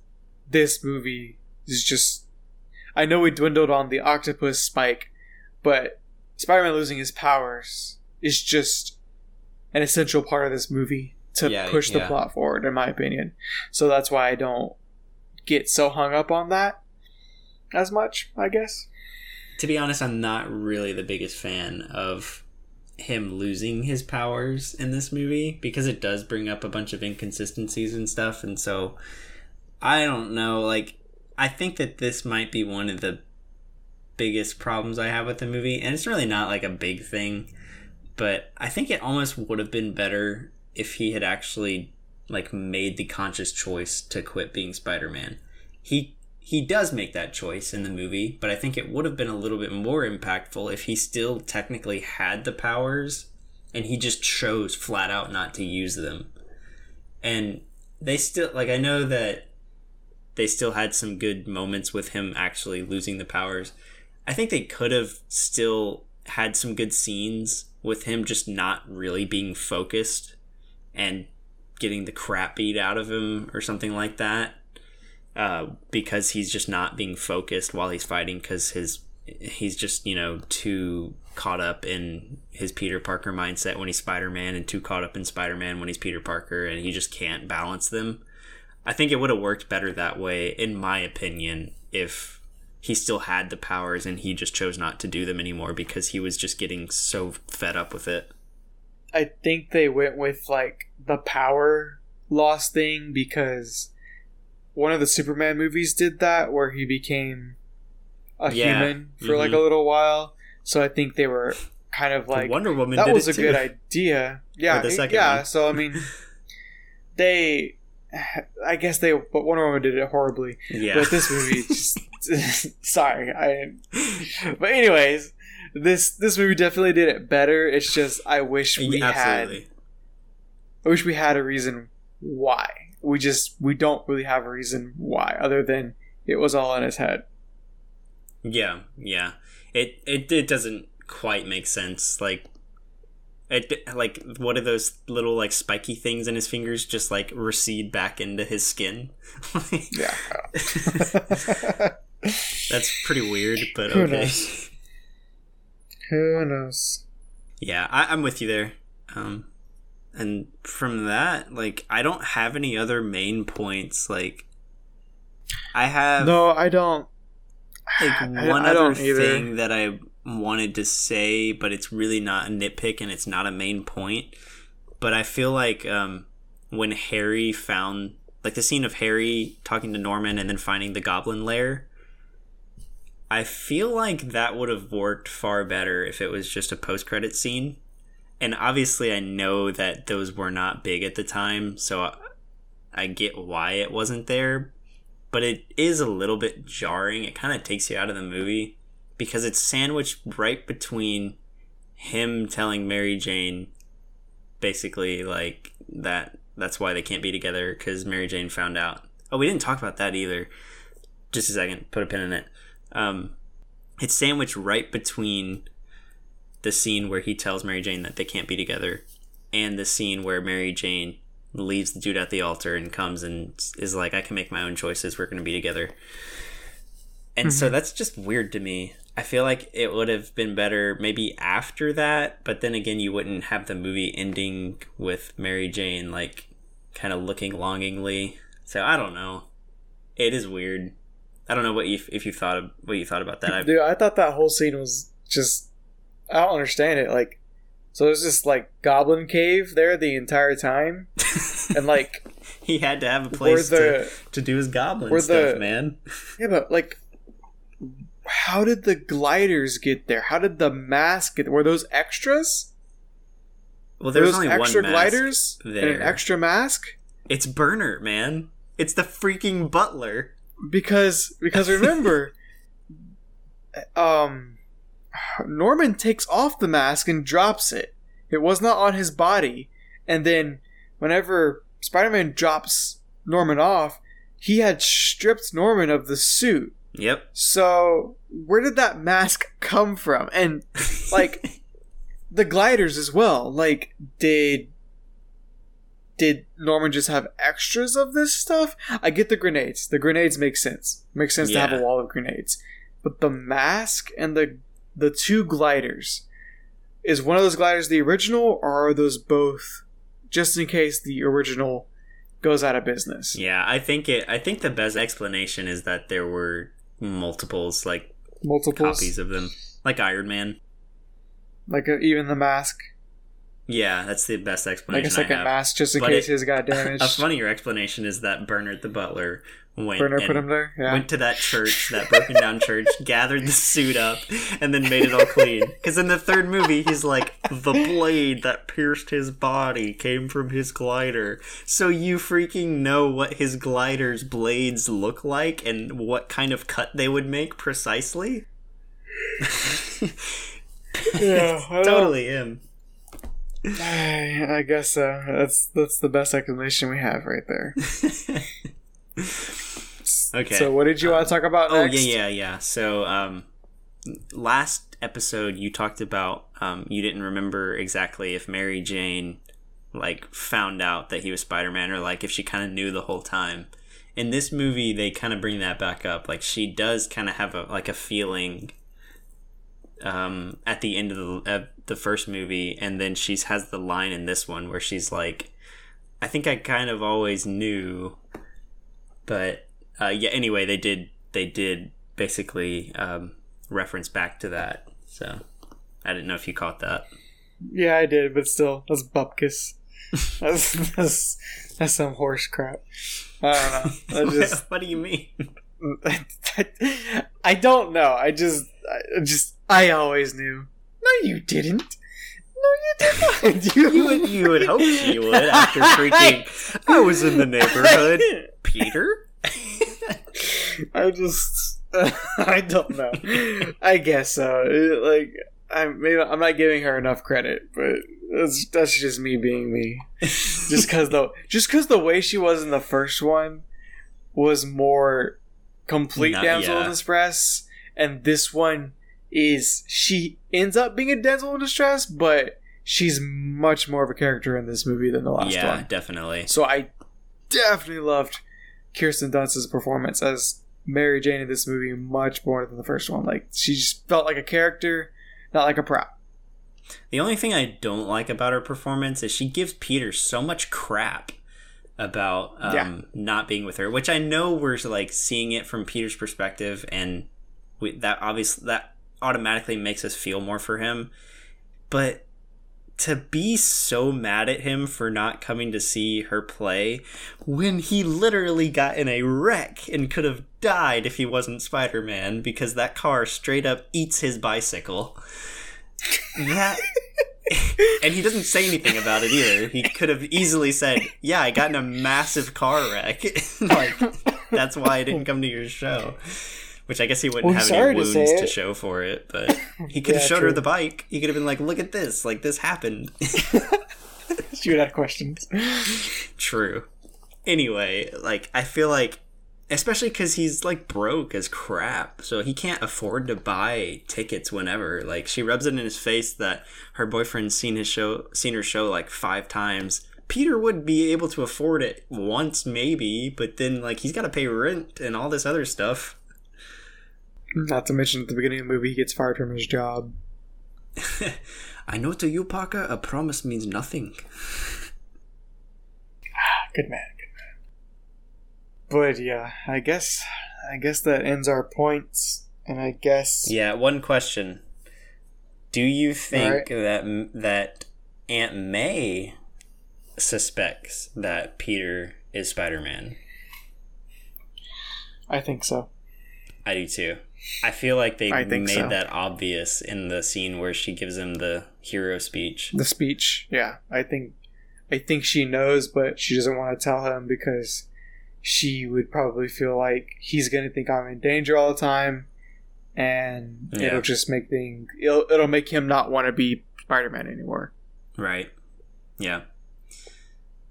this movie is just I know we dwindled on the octopus spike, but Spider-Man losing his powers is just an essential part of this movie to Yeah, push the yeah. plot forward, in my opinion. So that's why I don't get so hung up on that as much, I guess. To be honest, I'm not really the biggest fan of him losing his powers in this movie because it does bring up a bunch of inconsistencies and stuff. And so I don't know. Like, I think that this might be one of the biggest problems I have with the movie. And it's really not like a big thing, but I think it almost would have been better if he had actually like made the conscious choice to quit being Spider-Man. He he does make that choice in the movie, but I think it would have been a little bit more impactful if he still technically had the powers and he just chose flat out not to use them. And they still like I know that they still had some good moments with him actually losing the powers. I think they could have still had some good scenes with him just not really being focused and getting the crap beat out of him or something like that uh, because he's just not being focused while he's fighting because his he's just you know too caught up in his Peter Parker mindset when he's Spider Man and too caught up in Spider Man when he's Peter Parker and he just can't balance them. I think it would have worked better that way, in my opinion, if he still had the powers and he just chose not to do them anymore because he was just getting so fed up with it. I think they went with like the power loss thing because one of the Superman movies did that where he became a Yeah. human for like Mhm. a little while. So I think they were kind of like Wonder Woman that was a too. good idea. Yeah, the it- yeah. one. So I mean, <laughs> they, I guess they, but Wonder Woman did it horribly. Yeah. But this movie, <laughs> just <laughs> sorry, I. But anyways, this this movie definitely did it better. It's just I wish we had Absolutely. I wish we had a reason why. We just we don't really have a reason why other than it was all in his head. Yeah, yeah. It it it doesn't quite make sense. Like it like what are those little like spiky things in his fingers just like recede back into his skin? <laughs> Yeah. <laughs> That's pretty weird, but Who okay. knows? Who knows? Yeah, I, I'm with you there. Um, and from that, like, I don't have any other main points. Like, I have No, I don't. like <sighs> one I other don't either. thing that I wanted to say, but it's really not a nitpick and it's not a main point. But I feel like um, when Harry found, like, the scene of Harry talking to Norman and then finding the Goblin Lair. I feel like that would have worked far better if it was just a post-credit scene. And obviously, I know that those were not big at the time, so I, I get why it wasn't there but it is a little bit jarring. It kind of takes you out of the movie because it's sandwiched right between him telling Mary Jane basically like that that's why they can't be together because Mary Jane found out. Oh, we didn't talk about that either. Just a second, put a pin in it. Um, it's sandwiched right between the scene where he tells Mary Jane that they can't be together and the scene where Mary Jane leaves the dude at the altar and comes and is like, I can make my own choices. We're going to be together. And so mm-hmm. that's just weird to me. I feel like it would have been better maybe after that, but then again, you wouldn't have the movie ending with Mary Jane like kind of looking longingly. So I don't know. It is weird. I don't know what you if you thought of what you thought about that. I, Dude, I thought that whole scene was just. I don't understand it. Like, so there's this like goblin cave there the entire time, <laughs> and like, he had to have a place to, the to do his goblin where stuff, the- man. yeah, but like, how did the gliders get there? How did the mask get? Were those extras? Well, There there's was only extra one mask gliders and an extra mask It's Bernard, man. It's the freaking butler. because because remember, <laughs> um, Norman takes off the mask and drops it. It was not on his body, and then whenever Spider-Man drops Norman off, he had stripped Norman of the suit. Yep. So where did that mask come from? And like <laughs> the gliders as well. Like did did Norman just have extras of this stuff? I get the grenades. The grenades make sense. Makes sense to have a wall of grenades. But the mask and the the two gliders is one of those gliders the original or are those both just in case the original goes out of business? Yeah, I think it. I think the best explanation is that there were multiples, like multiple copies of them, like Iron Man. Like uh, even the mask. Yeah, that's the best explanation. Like a second mask just in But case it- his got <laughs> damaged. A funnier explanation is that Bernard the butler went Bernard put him there? Yeah. went to that church, that <laughs> broken down church, gathered the suit up, and then made it all clean. Because in the third movie, he's like, the blade that pierced his body came from his glider. So you freaking know what his glider's blades look like and what kind of cut they would make precisely? <laughs> yeah, Totally him. <sighs> I, guess so. That's that's the best explanation we have right there. <laughs> Okay. So what did you want to talk about Oh next? yeah, yeah, yeah. So um, last episode you talked about um, you didn't remember exactly if Mary Jane like found out that he was Spider Man or like if she kind of knew the whole time. In this movie, they kind of bring that back up. Like she does kind of have a like a feeling um, at the end of the of the first movie, and then she's has the line in this one where she's like, "I think I kind of always knew." but uh, yeah anyway they did they did basically um, reference back to that so i didn't know if you caught that Yeah, I did, but still, that's bupkis. <laughs> That's that's, that's some horse crap. I don't know. <laughs> Just <laughs> what do you mean I don't know. I just I just I always knew. No, you didn't. No, you didn't. You, <laughs> you would, you would hope she would after <laughs> freaking i was in the neighborhood <laughs> peter I just I don't know. I guess so. It, like I'm maybe I'm not giving her enough credit, but that's that's just me being me. just because the just because the way she was in the first one was more complete Not- damsel in distress, and this one is she ends up being a damsel in distress, but she's much more of a character in this movie than the last yeah, one. Yeah, definitely. So I definitely loved Kirsten Dunst's performance as Mary Jane in this movie much more than the first one. Like she just felt like a character, not like a prop. The only thing I don't like about her performance is she gives Peter so much crap about um, Yeah. not being with her, which I know we're like seeing it from Peter's perspective, and we, that obviously that automatically makes us feel more for him. But to be so mad at him for not coming to see her play when he literally got in a wreck and could have died if he wasn't Spider Man because that car straight up eats his bicycle. That. <laughs> and he doesn't say anything about it either. He could have easily said, "Yeah, I got in a massive car wreck. <laughs> like that's why I didn't come to your show." Which I guess he wouldn't Well, have any wounds say to, show for it, but <laughs> he could have Yeah, showed her the bike. He could have been like, "Look at this! Like this happened." <laughs> She would have questions. True. Anyway, like I feel like especially cuz he's like broke as crap, so he can't afford to buy tickets whenever. Like she rubs it in his face that her boyfriend's seen his show seen her show like 5 times. Peter would be able to afford it once maybe, but then like he's got to pay rent and all this other stuff. Not to mention at the beginning of the movie, he gets fired from his job. <laughs> I know to you, Parker, a promise means nothing. <sighs> Good man, good man. But yeah, I guess I guess that ends our points, and I guess Yeah, one question. Do you think Alright. that that Aunt May suspects that Peter is Spider-Man? I think so. I do too. I feel like they made so. that obvious in the scene where she gives him the hero speech. The speech, yeah, I think I think she knows, but she doesn't want to tell him because she would probably feel like he's gonna think I'm in danger all the time, and Yeah. it'll just make things it'll, it'll make him not want to be Spider-Man anymore. Right. Yeah.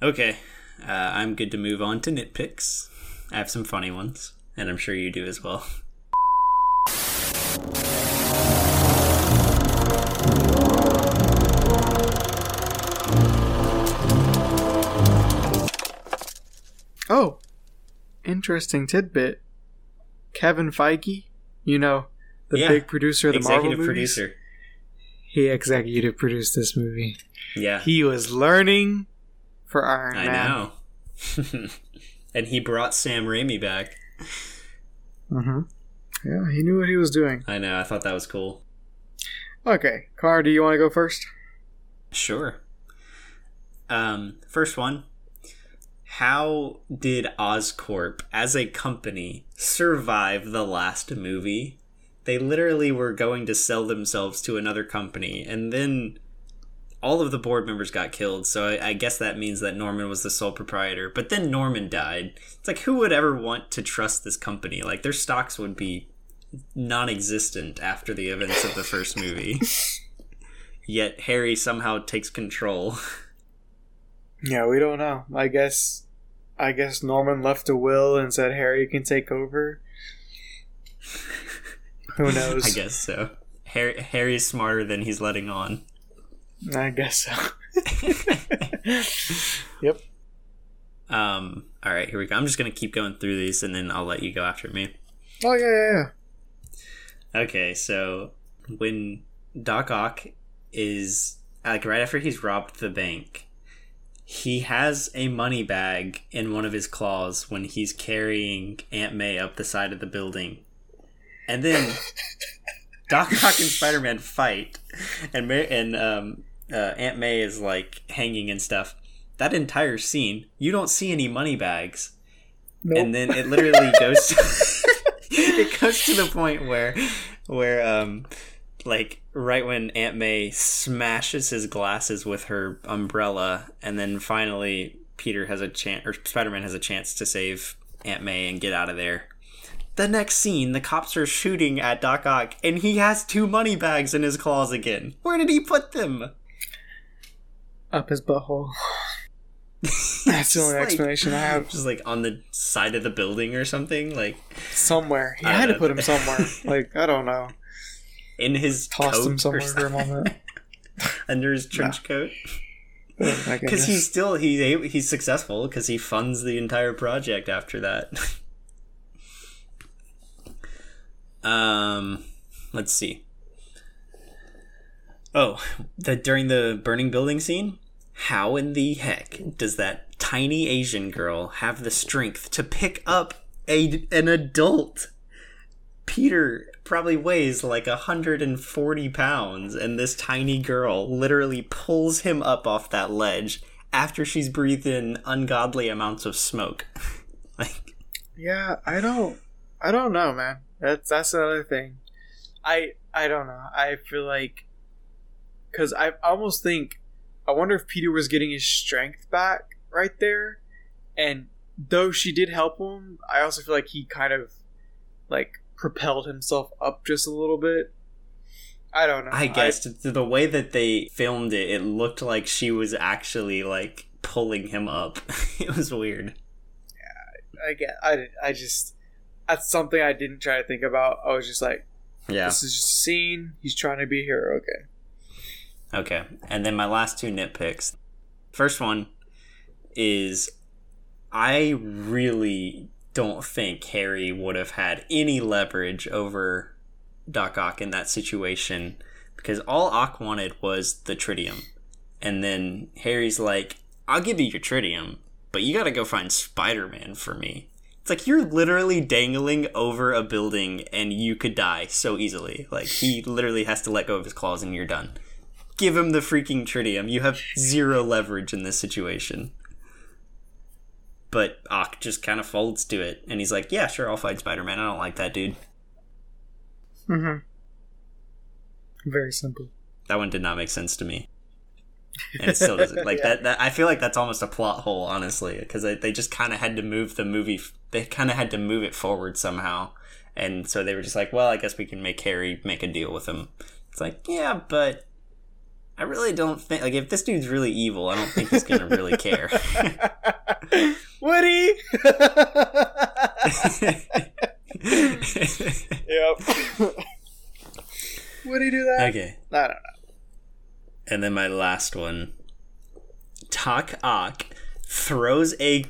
Okay. Uh, I'm good to move on to nitpicks. I have some funny ones, and I'm sure you do as well. <laughs> Oh, interesting tidbit. Kevin Feige, you know, the Yeah, big producer of the Marvel Executive movies, producer. he executive produced this movie. Yeah. He was learning for Iron I Man. I know. <laughs> and he brought Sam Raimi back. Mm-hmm. Yeah, he knew what he was doing. I know. I thought that was cool. Okay, Car, do you want to go first? Sure. Um, first one. How did Oscorp, as a company, survive the last movie? They literally were going to sell themselves to another company, and then all of the board members got killed. So I, I guess that means that Norman was the sole proprietor. But then Norman died. It's like who would ever want to trust this company? Like their stocks would be non-existent after the events of the first movie. <laughs> Yet Harry somehow takes control. <laughs> Yeah, we don't know. I guess I guess Norman left a will and said Harry can take over. Who <laughs> knows? I guess so. Harry Harry's smarter than he's letting on. I guess so. <laughs> yep. Um. All right, here we go. I'm just gonna keep going through these, and then I'll let you go after me. Oh yeah, yeah, yeah. Okay, so when Doc Ock is like right after he's robbed the bank, he has a money bag in one of his claws when he's carrying Aunt May up the side of the building, and then <laughs> Doc Ock and Spider Man fight, and and um, uh, Aunt May is like hanging and stuff. That entire scene, you don't see any money bags Nope. and then it literally goes <laughs> <laughs> it goes to the point where where um like right when aunt may smashes his glasses with her umbrella and then finally peter has a chance or spider-man has a chance to save aunt may and get out of there the next scene, the cops are shooting at Doc Ock, and he has two money bags in his claws again. Where did he put them? Up his butthole. <laughs> That's the only like- explanation I have. Just like on the side of the building or something, like Somewhere. He I had to put him somewhere. <laughs> Like, I don't know. In his Tossed coat him somewhere for a moment. <laughs> under his trench coat. <laughs> Oh, Because <laughs> goodness. he's still he he's successful because he funds the entire project after that. um, let's see. Oh, the during the burning building scene, how in the heck does that tiny Asian girl have the strength to pick up a an adult? Peter probably weighs like 140 pounds, and this tiny girl literally pulls him up off that ledge after she's breathed in ungodly amounts of smoke. <laughs> like, Yeah, I don't I don't know, man. That's that's another thing. I I don't know. I feel like cuz I almost think I wonder if Peter was getting his strength back right there and though she did help him, I also feel like he kind of like propelled himself up just a little bit. I don't know. I guess the the way that they filmed it, it looked like she was actually like pulling him up. <laughs> it was weird. Yeah, I, get I I just that's something I didn't try to think about. I was just like Yeah. this is just a scene. He's trying to be a hero. Okay. Okay. And then my last two nitpicks. First one is I really don't think Harry would have had any leverage over Doc Ock in that situation because all Ock wanted was the tritium. And then Harry's like, I'll give you your tritium, but you gotta go find Spider Man for me. It's like you're literally dangling over a building and you could die so easily. Like, he literally has to let go of his claws and you're done give him the freaking tritium. You have zero leverage in this situation. But Ock just kind of folds to it, and he's like, "Yeah, sure, I'll fight Spider-Man. I don't like that dude." Mm-hmm. Very simple. That one did not make sense to me, and it still doesn't. Like <laughs> Yeah. that, that. I feel like that's almost a plot hole, honestly, because they, they just kind of had to move the movie. They kind of had to move it forward somehow, and so they were just like, "Well, I guess we can make Harry make a deal with him." It's like, yeah, but I really don't think like if this dude's really evil, I don't think he's gonna really care. <laughs> Woody. <laughs> yep. Would he do that? okay. I don't know. And then my last one. Doc Ock throws a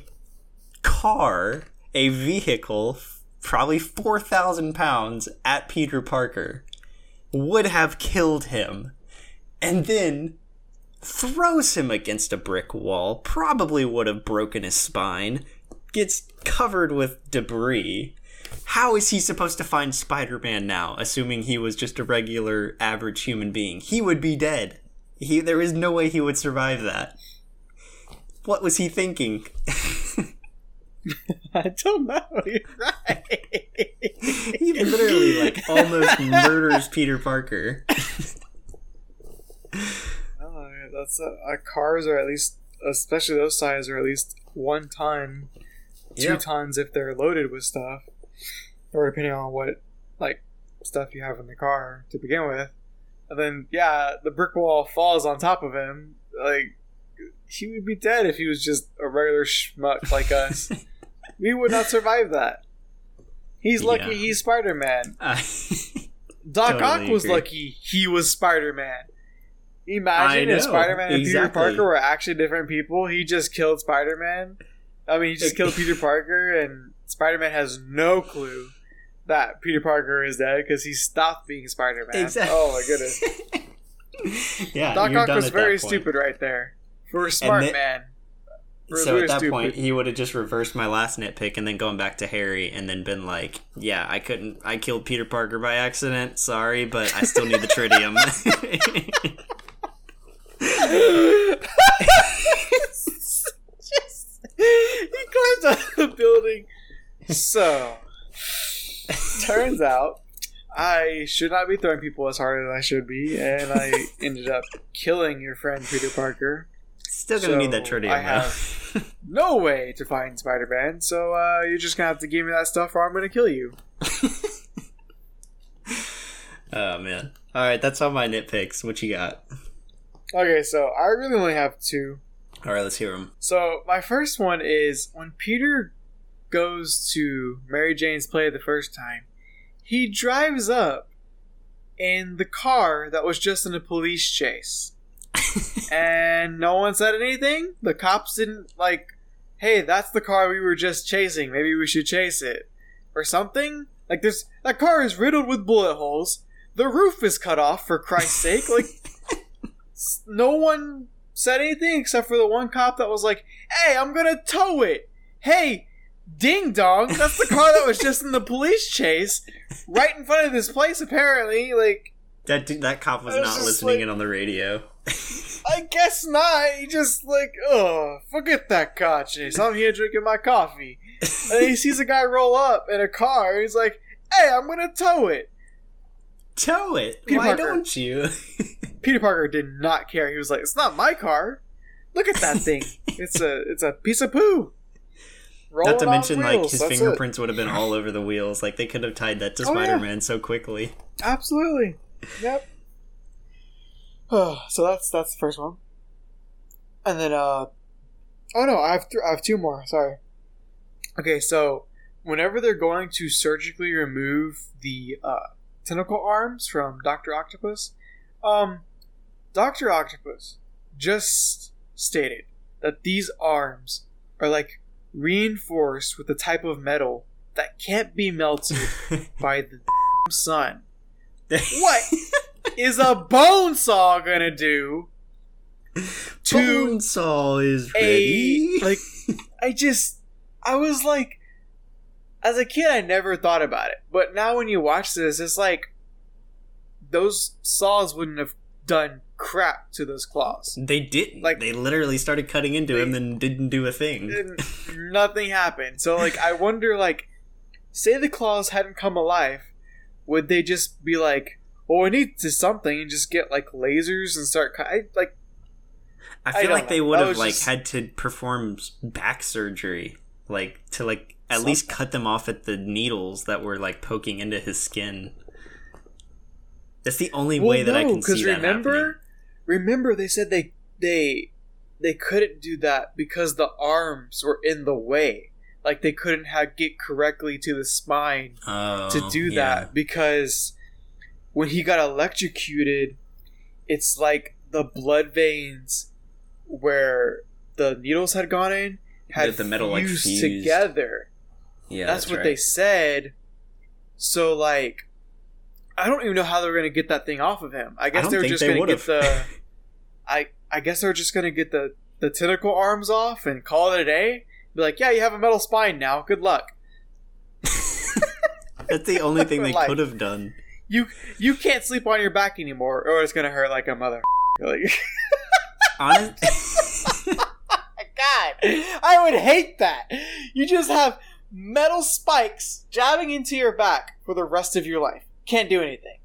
car, a vehicle, probably 4,000 pounds, at Peter Parker. Would have killed him. And then throws him against a brick wall, probably would have broken his spine, gets covered with debris. How is he supposed to find Spider Man now, assuming he was just a regular, average human being? He would be dead. He, there is no way he would survive that. What was he thinking? <laughs> I don't know. <laughs> You're right. he literally, like, almost <laughs> murders Peter Parker. That's uh, uh, cars are at least, especially those size, are at least one ton, two tons if they're loaded with stuff, or depending on what like stuff you have in the car to begin with. And then yeah, the brick wall falls on top of him. Like he would be dead if he was just a regular schmuck like us. <laughs> we would not survive that. He's lucky Yeah. he's Spider Man. I- <laughs> Doc Totally Ock was agree. lucky he was Spider Man. Imagine if Spider Man and Peter. Parker were actually different people. He just killed Spider Man. I mean, he just killed Peter <laughs> Parker, and Spider Man has no clue that Peter Parker is dead because he stopped being Spider Man. Exactly. Oh my goodness. <laughs> yeah, Doc Ock was very stupid right there. For a smart then- man. For a So at that stupid. point, he would have just reversed my last nitpick and then gone back to Harry and then been like, "Yeah, I couldn't. I killed Peter Parker by accident. Sorry, but I still need the tritium." <laughs> he climbs out of the building. So, turns out I should not be throwing people as hard as I should be, and I ended up killing your friend Peter Parker. Still gonna need that So, tritium I though. have- no way to find Spider-Man. So uh, you're just gonna have to give me that stuff, or I'm gonna kill you. <laughs> oh man. All right, that's all my nitpicks. What you got? Okay, so I really only have two. All right, let's hear them. So my first one is when Peter goes to Mary Jane's play the first time, he drives up in the car that was just in a police chase. <laughs> and no one said anything. The cops didn't like, "Hey, that's the car we were just chasing. Maybe we should chase it." Or something? Like there's that car is riddled with bullet holes. The roof is cut off for Christ's sake. Like <laughs> no one said anything except for the one cop that was like, "Hey, I'm gonna tow it." Hey, ding dong, that's the car that was just in the police chase, right in front of this place. Apparently, like, That that cop was was not listening like- in on the radio. I guess not. He just like, oh, forget that car chase. I'm here drinking my coffee. And he sees a guy roll up in a car. And he's like, "Hey, I'm gonna tow it." Tow it. Peter Why Parker. don't you? <laughs> Peter Parker did not care. He was like, "It's not my car. Look at that thing. <laughs> It's a it's a piece of poo." Not to Rolling on mention, like his That's it. fingerprints would have been all over the wheels. Like they could have tied that to Oh. Spider-Man so quickly. Absolutely. Yep. Oh, <sighs> so that's that's the first one. And then uh oh no, I have th- I have two more. Sorry. Okay, so whenever they're going to surgically remove the uh, tentacle arms from Doctor Octopus, um, Doctor Octopus just stated that these arms are like reinforced with a type of metal that can't be melted <laughs> by the sun. <laughs> What is a bone saw gonna do to Bonesaw is a like? <laughs> I just, I was like, as a kid, I never thought about it, but now when you watch this, it's like those saws wouldn't have done crap to those claws. they didn't. like- they literally started cutting into They- him and didn't do a thing. Nothing happened. So like, I wonder, like, say the claws hadn't come alive, would they just be like? "Oh, we need to something and just get like lasers and start. I, like I I feel don't like they would have like just- had to perform back surgery, like to like at Something. least cut them off at the needles that were like poking into his skin. That's the only way that I can see that Because remember, happening. remember they said they they they couldn't do that because the arms were in the way. Like they couldn't have get correctly to the spine Oh, to do yeah. that because when he got electrocuted, it's like the blood veins where the needles had gone in had The- the metal, like, fused fused. together. Yeah, that's, what they said. So like, I don't even know how they were gonna get that thing off of him. I guess don't they were just gonna would've. get the. <laughs> I I guess they were just gonna get the the tentacle arms off and call it a day. Be like, yeah, you have a metal spine now. Good luck. <laughs> That's the only thing they <laughs> Like- could have done. You you can't sleep on your back anymore, or it's gonna hurt like a mother. Like, Honest, God, I would hate that. You just have metal spikes jabbing into your back for the rest of your life. Can't do anything.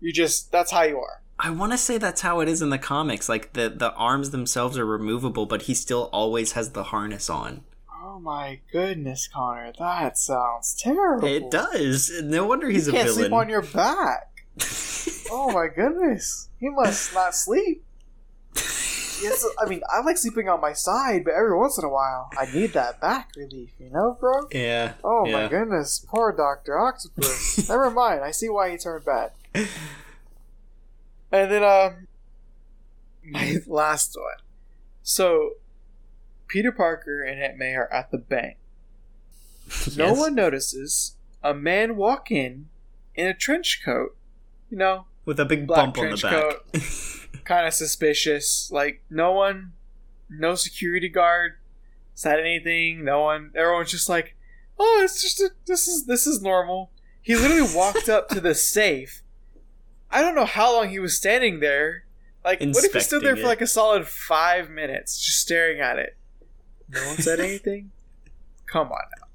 You just that's how you are. I want to say that's how it is in the comics. Like the the arms themselves are removable, but he still always has the harness on. Oh my goodness, Connor, that sounds terrible. It does. No wonder he's you a can't villain. sleep on your back. <laughs> oh my goodness, he must not sleep. Yes, I mean I like sleeping on my side, but every once in a while I need that back relief. You know, bro. yeah. Oh yeah. my goodness, poor Doctor Octopus. <laughs> Never mind, I see why he turned bad. And then, um, my <laughs> last one. So, Peter Parker and Aunt May are at the bank. <laughs> No one notices a man walk in in a trench coat. You know, with a big bump on the back. Kind of suspicious. Like no one, no security guard said anything. No one. Everyone's just like, "Oh, it's just a, this is this is normal." He literally <laughs> walked up to the safe. I don't know how long he was standing there. Like, what if he stood there Inspecting for like a solid five minutes, just staring at it? No one said <laughs> anything. Come on now,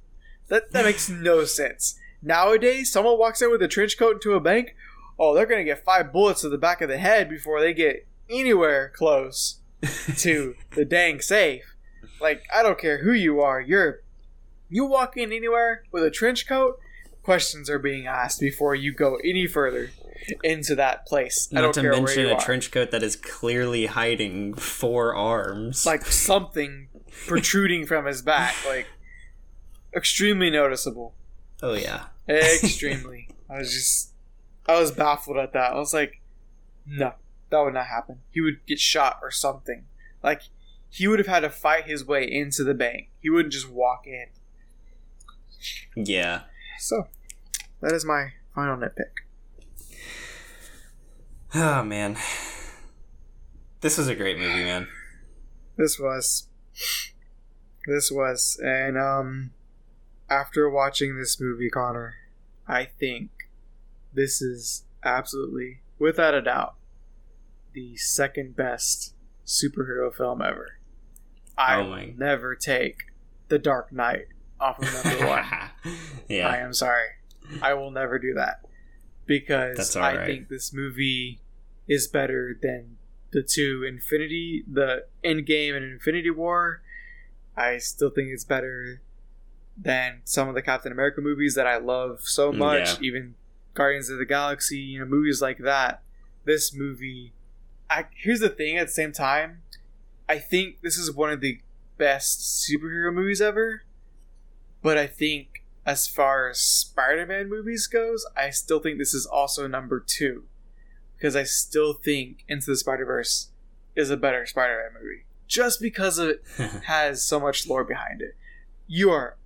that that makes no sense. Nowadays, someone walks in with a trench coat into a bank. Oh, they're gonna get five bullets to the back of the head before they get anywhere close. <laughs> to the dang safe. Like I don't care who you are, you're you walk in anywhere with a trench coat, questions are being asked before you go any further into that place. I Not don't to mention a are. trench coat that is clearly hiding four arms. like something protruding from his back, <laughs> like extremely noticeable. oh yeah. Extremely. <laughs> I was just I was baffled at that. I was like, no, that would not happen. He would get shot or something. Like he would have had to fight his way into the bank. He wouldn't just walk in. Yeah. So that is my final nitpick. Oh man. This was a great movie, man. This was this was and um after watching this movie, Connor, I think this is absolutely without a doubt the second best superhero film ever. I Oh will never take The Dark Knight off of number one. <laughs> yeah. I am sorry. I will never do that. Because I right. think this movie is better than the two Infinity, the Endgame and Infinity War. I still think it's better than some of the Captain America movies that I love so Mm, much, yeah. even Guardians of the Galaxy, you know, movies like that. This movie, I, here's the thing at the same time, I think this is one of the best superhero movies ever, but I think as far as Spider-Man movies goes, I still think this is also number two because I still think Into the Spider-Verse is a better Spider-Man movie just because it <laughs> has so much lore behind it. You are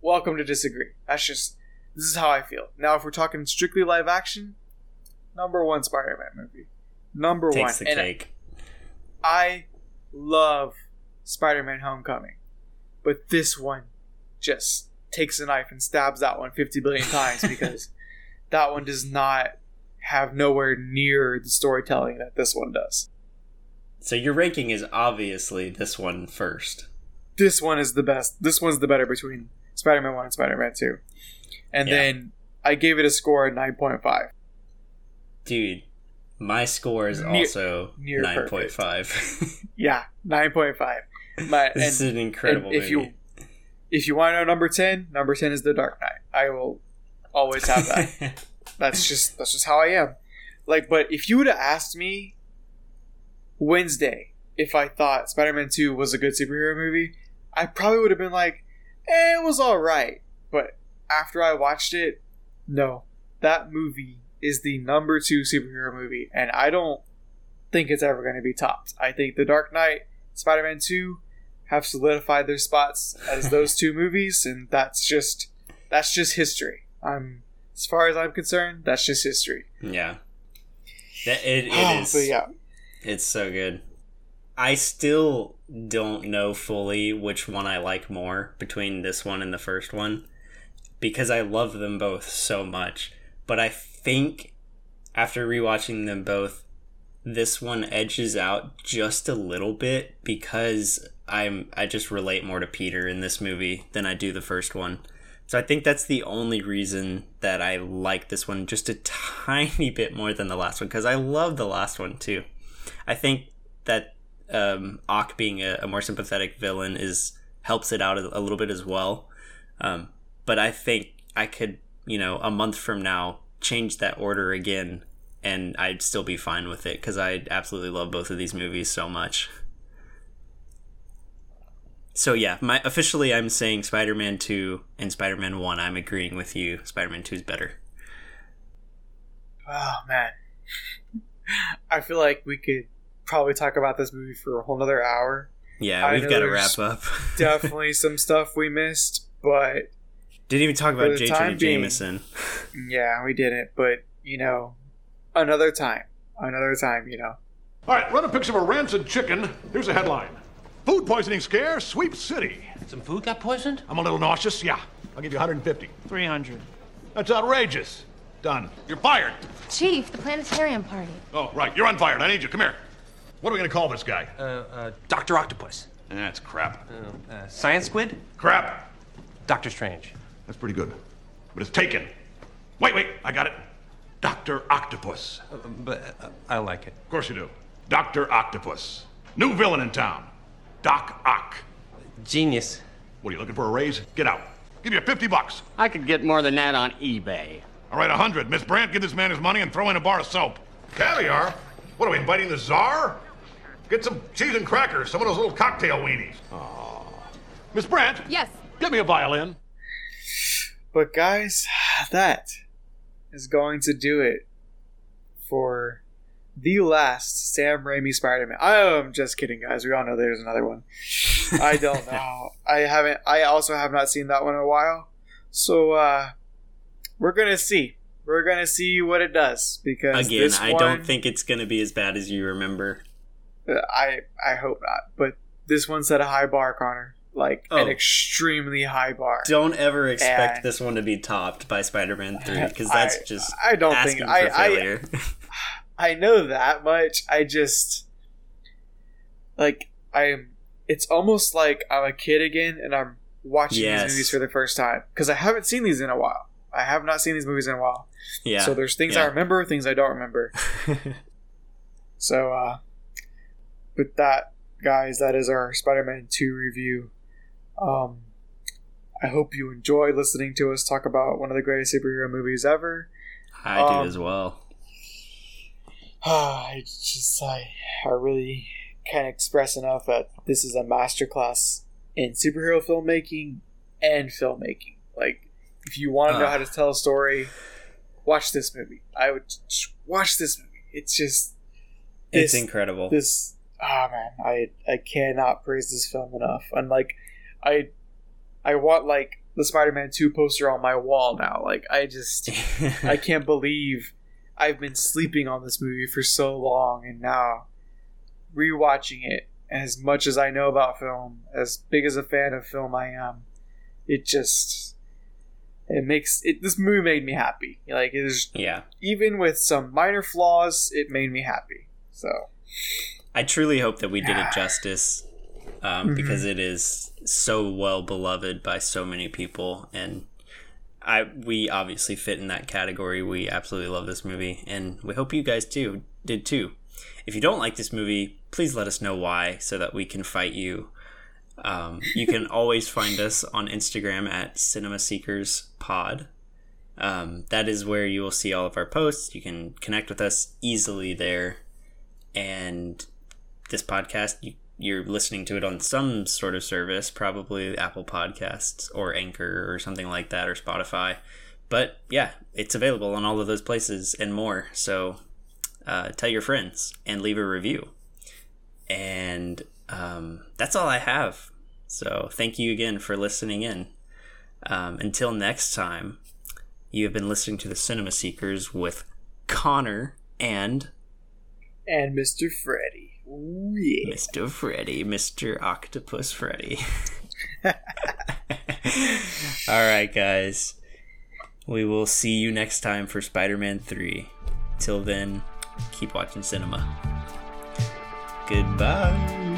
welcome to disagree. That's just this is how I feel. Now, if we're talking strictly live action, number one Spider-Man movie, number Takes one, the and cake. I love Spider-Man: Homecoming, but this one just takes a knife and stabs that one 50 billion times because <laughs> that one does not have nowhere near the storytelling that this one does. So your ranking is obviously this one first. This one is the best. This one's the better between Spider-Man 1 and Spider-Man 2. And Yeah. then I gave it a score of 9.5. Dude, my score is Near- also near nine point five. <laughs> Yeah, 9.5. My, and, this is an incredible and if movie. you if you want to know number 10, number 10 is The Dark Knight. I will always have that. <laughs> that's just that's just how I am. Like, but if you would have asked me Wednesday if I thought Spider-Man Two was a good superhero movie, I probably would have been like, eh, it was all right. But after I watched it, no, that movie is the number two superhero movie, and I don't think it's ever going to be topped. I think The Dark Knight, Spider-Man Two, have solidified their spots as <laughs> those two movies, and that's just that's just history. I'm as far as I'm concerned, that's just history. yeah, that it, it Oh, <sighs> is. yeah, It's so good. I still don't know fully which one I like more between this one and the first one because I love them both so much. But I think after rewatching them both, this one edges out just a little bit because I'm I just relate more to Peter in this movie than I do the first one. So I think that's the only reason that I like this one just a <laughs> tiny bit more than the last one because I love the last one too. I think that um, Ock being a, a more sympathetic villain is helps it out a, a little bit as well. Um, but I think I could, you know, a month from now change that order again, and I'd still be fine with it because I absolutely love both of these movies so much. So yeah, my officially I'm saying Spider-Man 2 and Spider-Man 1. I'm agreeing with you. Spider-Man 2 is better. oh man, <laughs> I feel like we could probably talk about this movie for a whole nother hour. Yeah, I we've got to wrap up. <laughs> Definitely some stuff we missed, but Didn't even talk about the J. being- Jameson. <laughs> yeah, we didn't. But you know, another time, another time. You know, All right, run a picture of a rancid chicken. Here's a headline. Food poisoning scare sweeps city. Some food got poisoned? I'm a little nauseous. Yeah, I'll give you 150. 300. That's outrageous. Done. You're fired. Chief, the planetarium party. Oh, right. You're unfired. I need you. Come here. What are we going to call this guy? Uh, uh, Dr. Octopus. That's crap. Uh, Science Squid? Crap. Doctor Strange. That's pretty good. But it's taken. Wait, wait. I got it. Dr. Octopus. Uh, but uh, I like it. Of course you do. Dr. Octopus. New villain in town. Doc Ock. Genius. What are you looking for a raise? Get out. Give you 50 bucks. I could get more than that on eBay. All right, a 100. Miss Brant, give this man his money and throw in a bar of soap. Caviar? What are we inviting the czar? Get some cheese and crackers, some of those little cocktail weenies. Aw. Miss Brant, Yes. get me a violin. But guys, that is going to do it for the last Sam Raimi Spider-Man. I'm just kidding, guys. We all know there's another one. I don't <laughs> know. I haven't. I also have not seen that one in a while. So uh, we're gonna see. We're gonna see what it does because Again, I one- don't think it's going to be as bad as you remember. I I hope not. But this one set a high bar, Connor. Like an Oh. extremely high bar. Don't ever expect And- this one to be topped by Spider-Man 3 because that's I- just I don't think- I- I- failure. I know that much. I just like I'm. It's almost like I'm a kid again, and I'm watching Yes. these movies for the first time because I haven't seen these in a while. I have not seen these movies in a while. yeah. So there's things I remember, things I don't remember. <laughs> So, uh, with that, guys, that is our Spider-Man Two review. Um, I hope you enjoy listening to us talk about one of the greatest superhero movies ever. I do um, as well. <sighs> I just I I really can't express enough that this is a masterclass in superhero filmmaking and filmmaking. Like, if you want to know how to tell a story, watch this movie. I would watch this movie. It's just It's incredible. This oh man, I I cannot praise this film enough. And like, I I want like the Spider-Man Two poster on my wall now. Like, I just <laughs> I can't believe I've been sleeping on this movie for so long, and now rewatching it. As much as I know about film, as big as a fan of film I am, it just it makes it. This movie made me happy. Like it is, yeah. even with some minor flaws, it made me happy. So I truly hope that we did it <sighs> justice um, Mhm. because it is so well beloved by so many people, and I we obviously fit in that category. We absolutely love this movie, and we hope you guys too did too. If you don't like this movie, please let us know why, so that we can fight you. Um, you can <laughs> always find us on Instagram at Cinema Seekers Pod. Um, that is where you will see all of our posts. You can connect with us easily there. And this podcast, you, you're listening to it on some sort of service, probably Apple Podcasts or Anchor or something like that, or Spotify. But yeah, it's available on all of those places and more. So uh, tell your friends and leave a review. And um, that's all I have. So thank you again for listening in. Um, until next time, you have been listening to the Cinema Seekers with Connor and and Mr. Freddy, Ooh, yeah. Mr. Freddy, Mr. Octopus Freddy. <laughs> All right, guys. We will see you next time for Spider Man 3. Till then, keep watching cinema. Goodbye.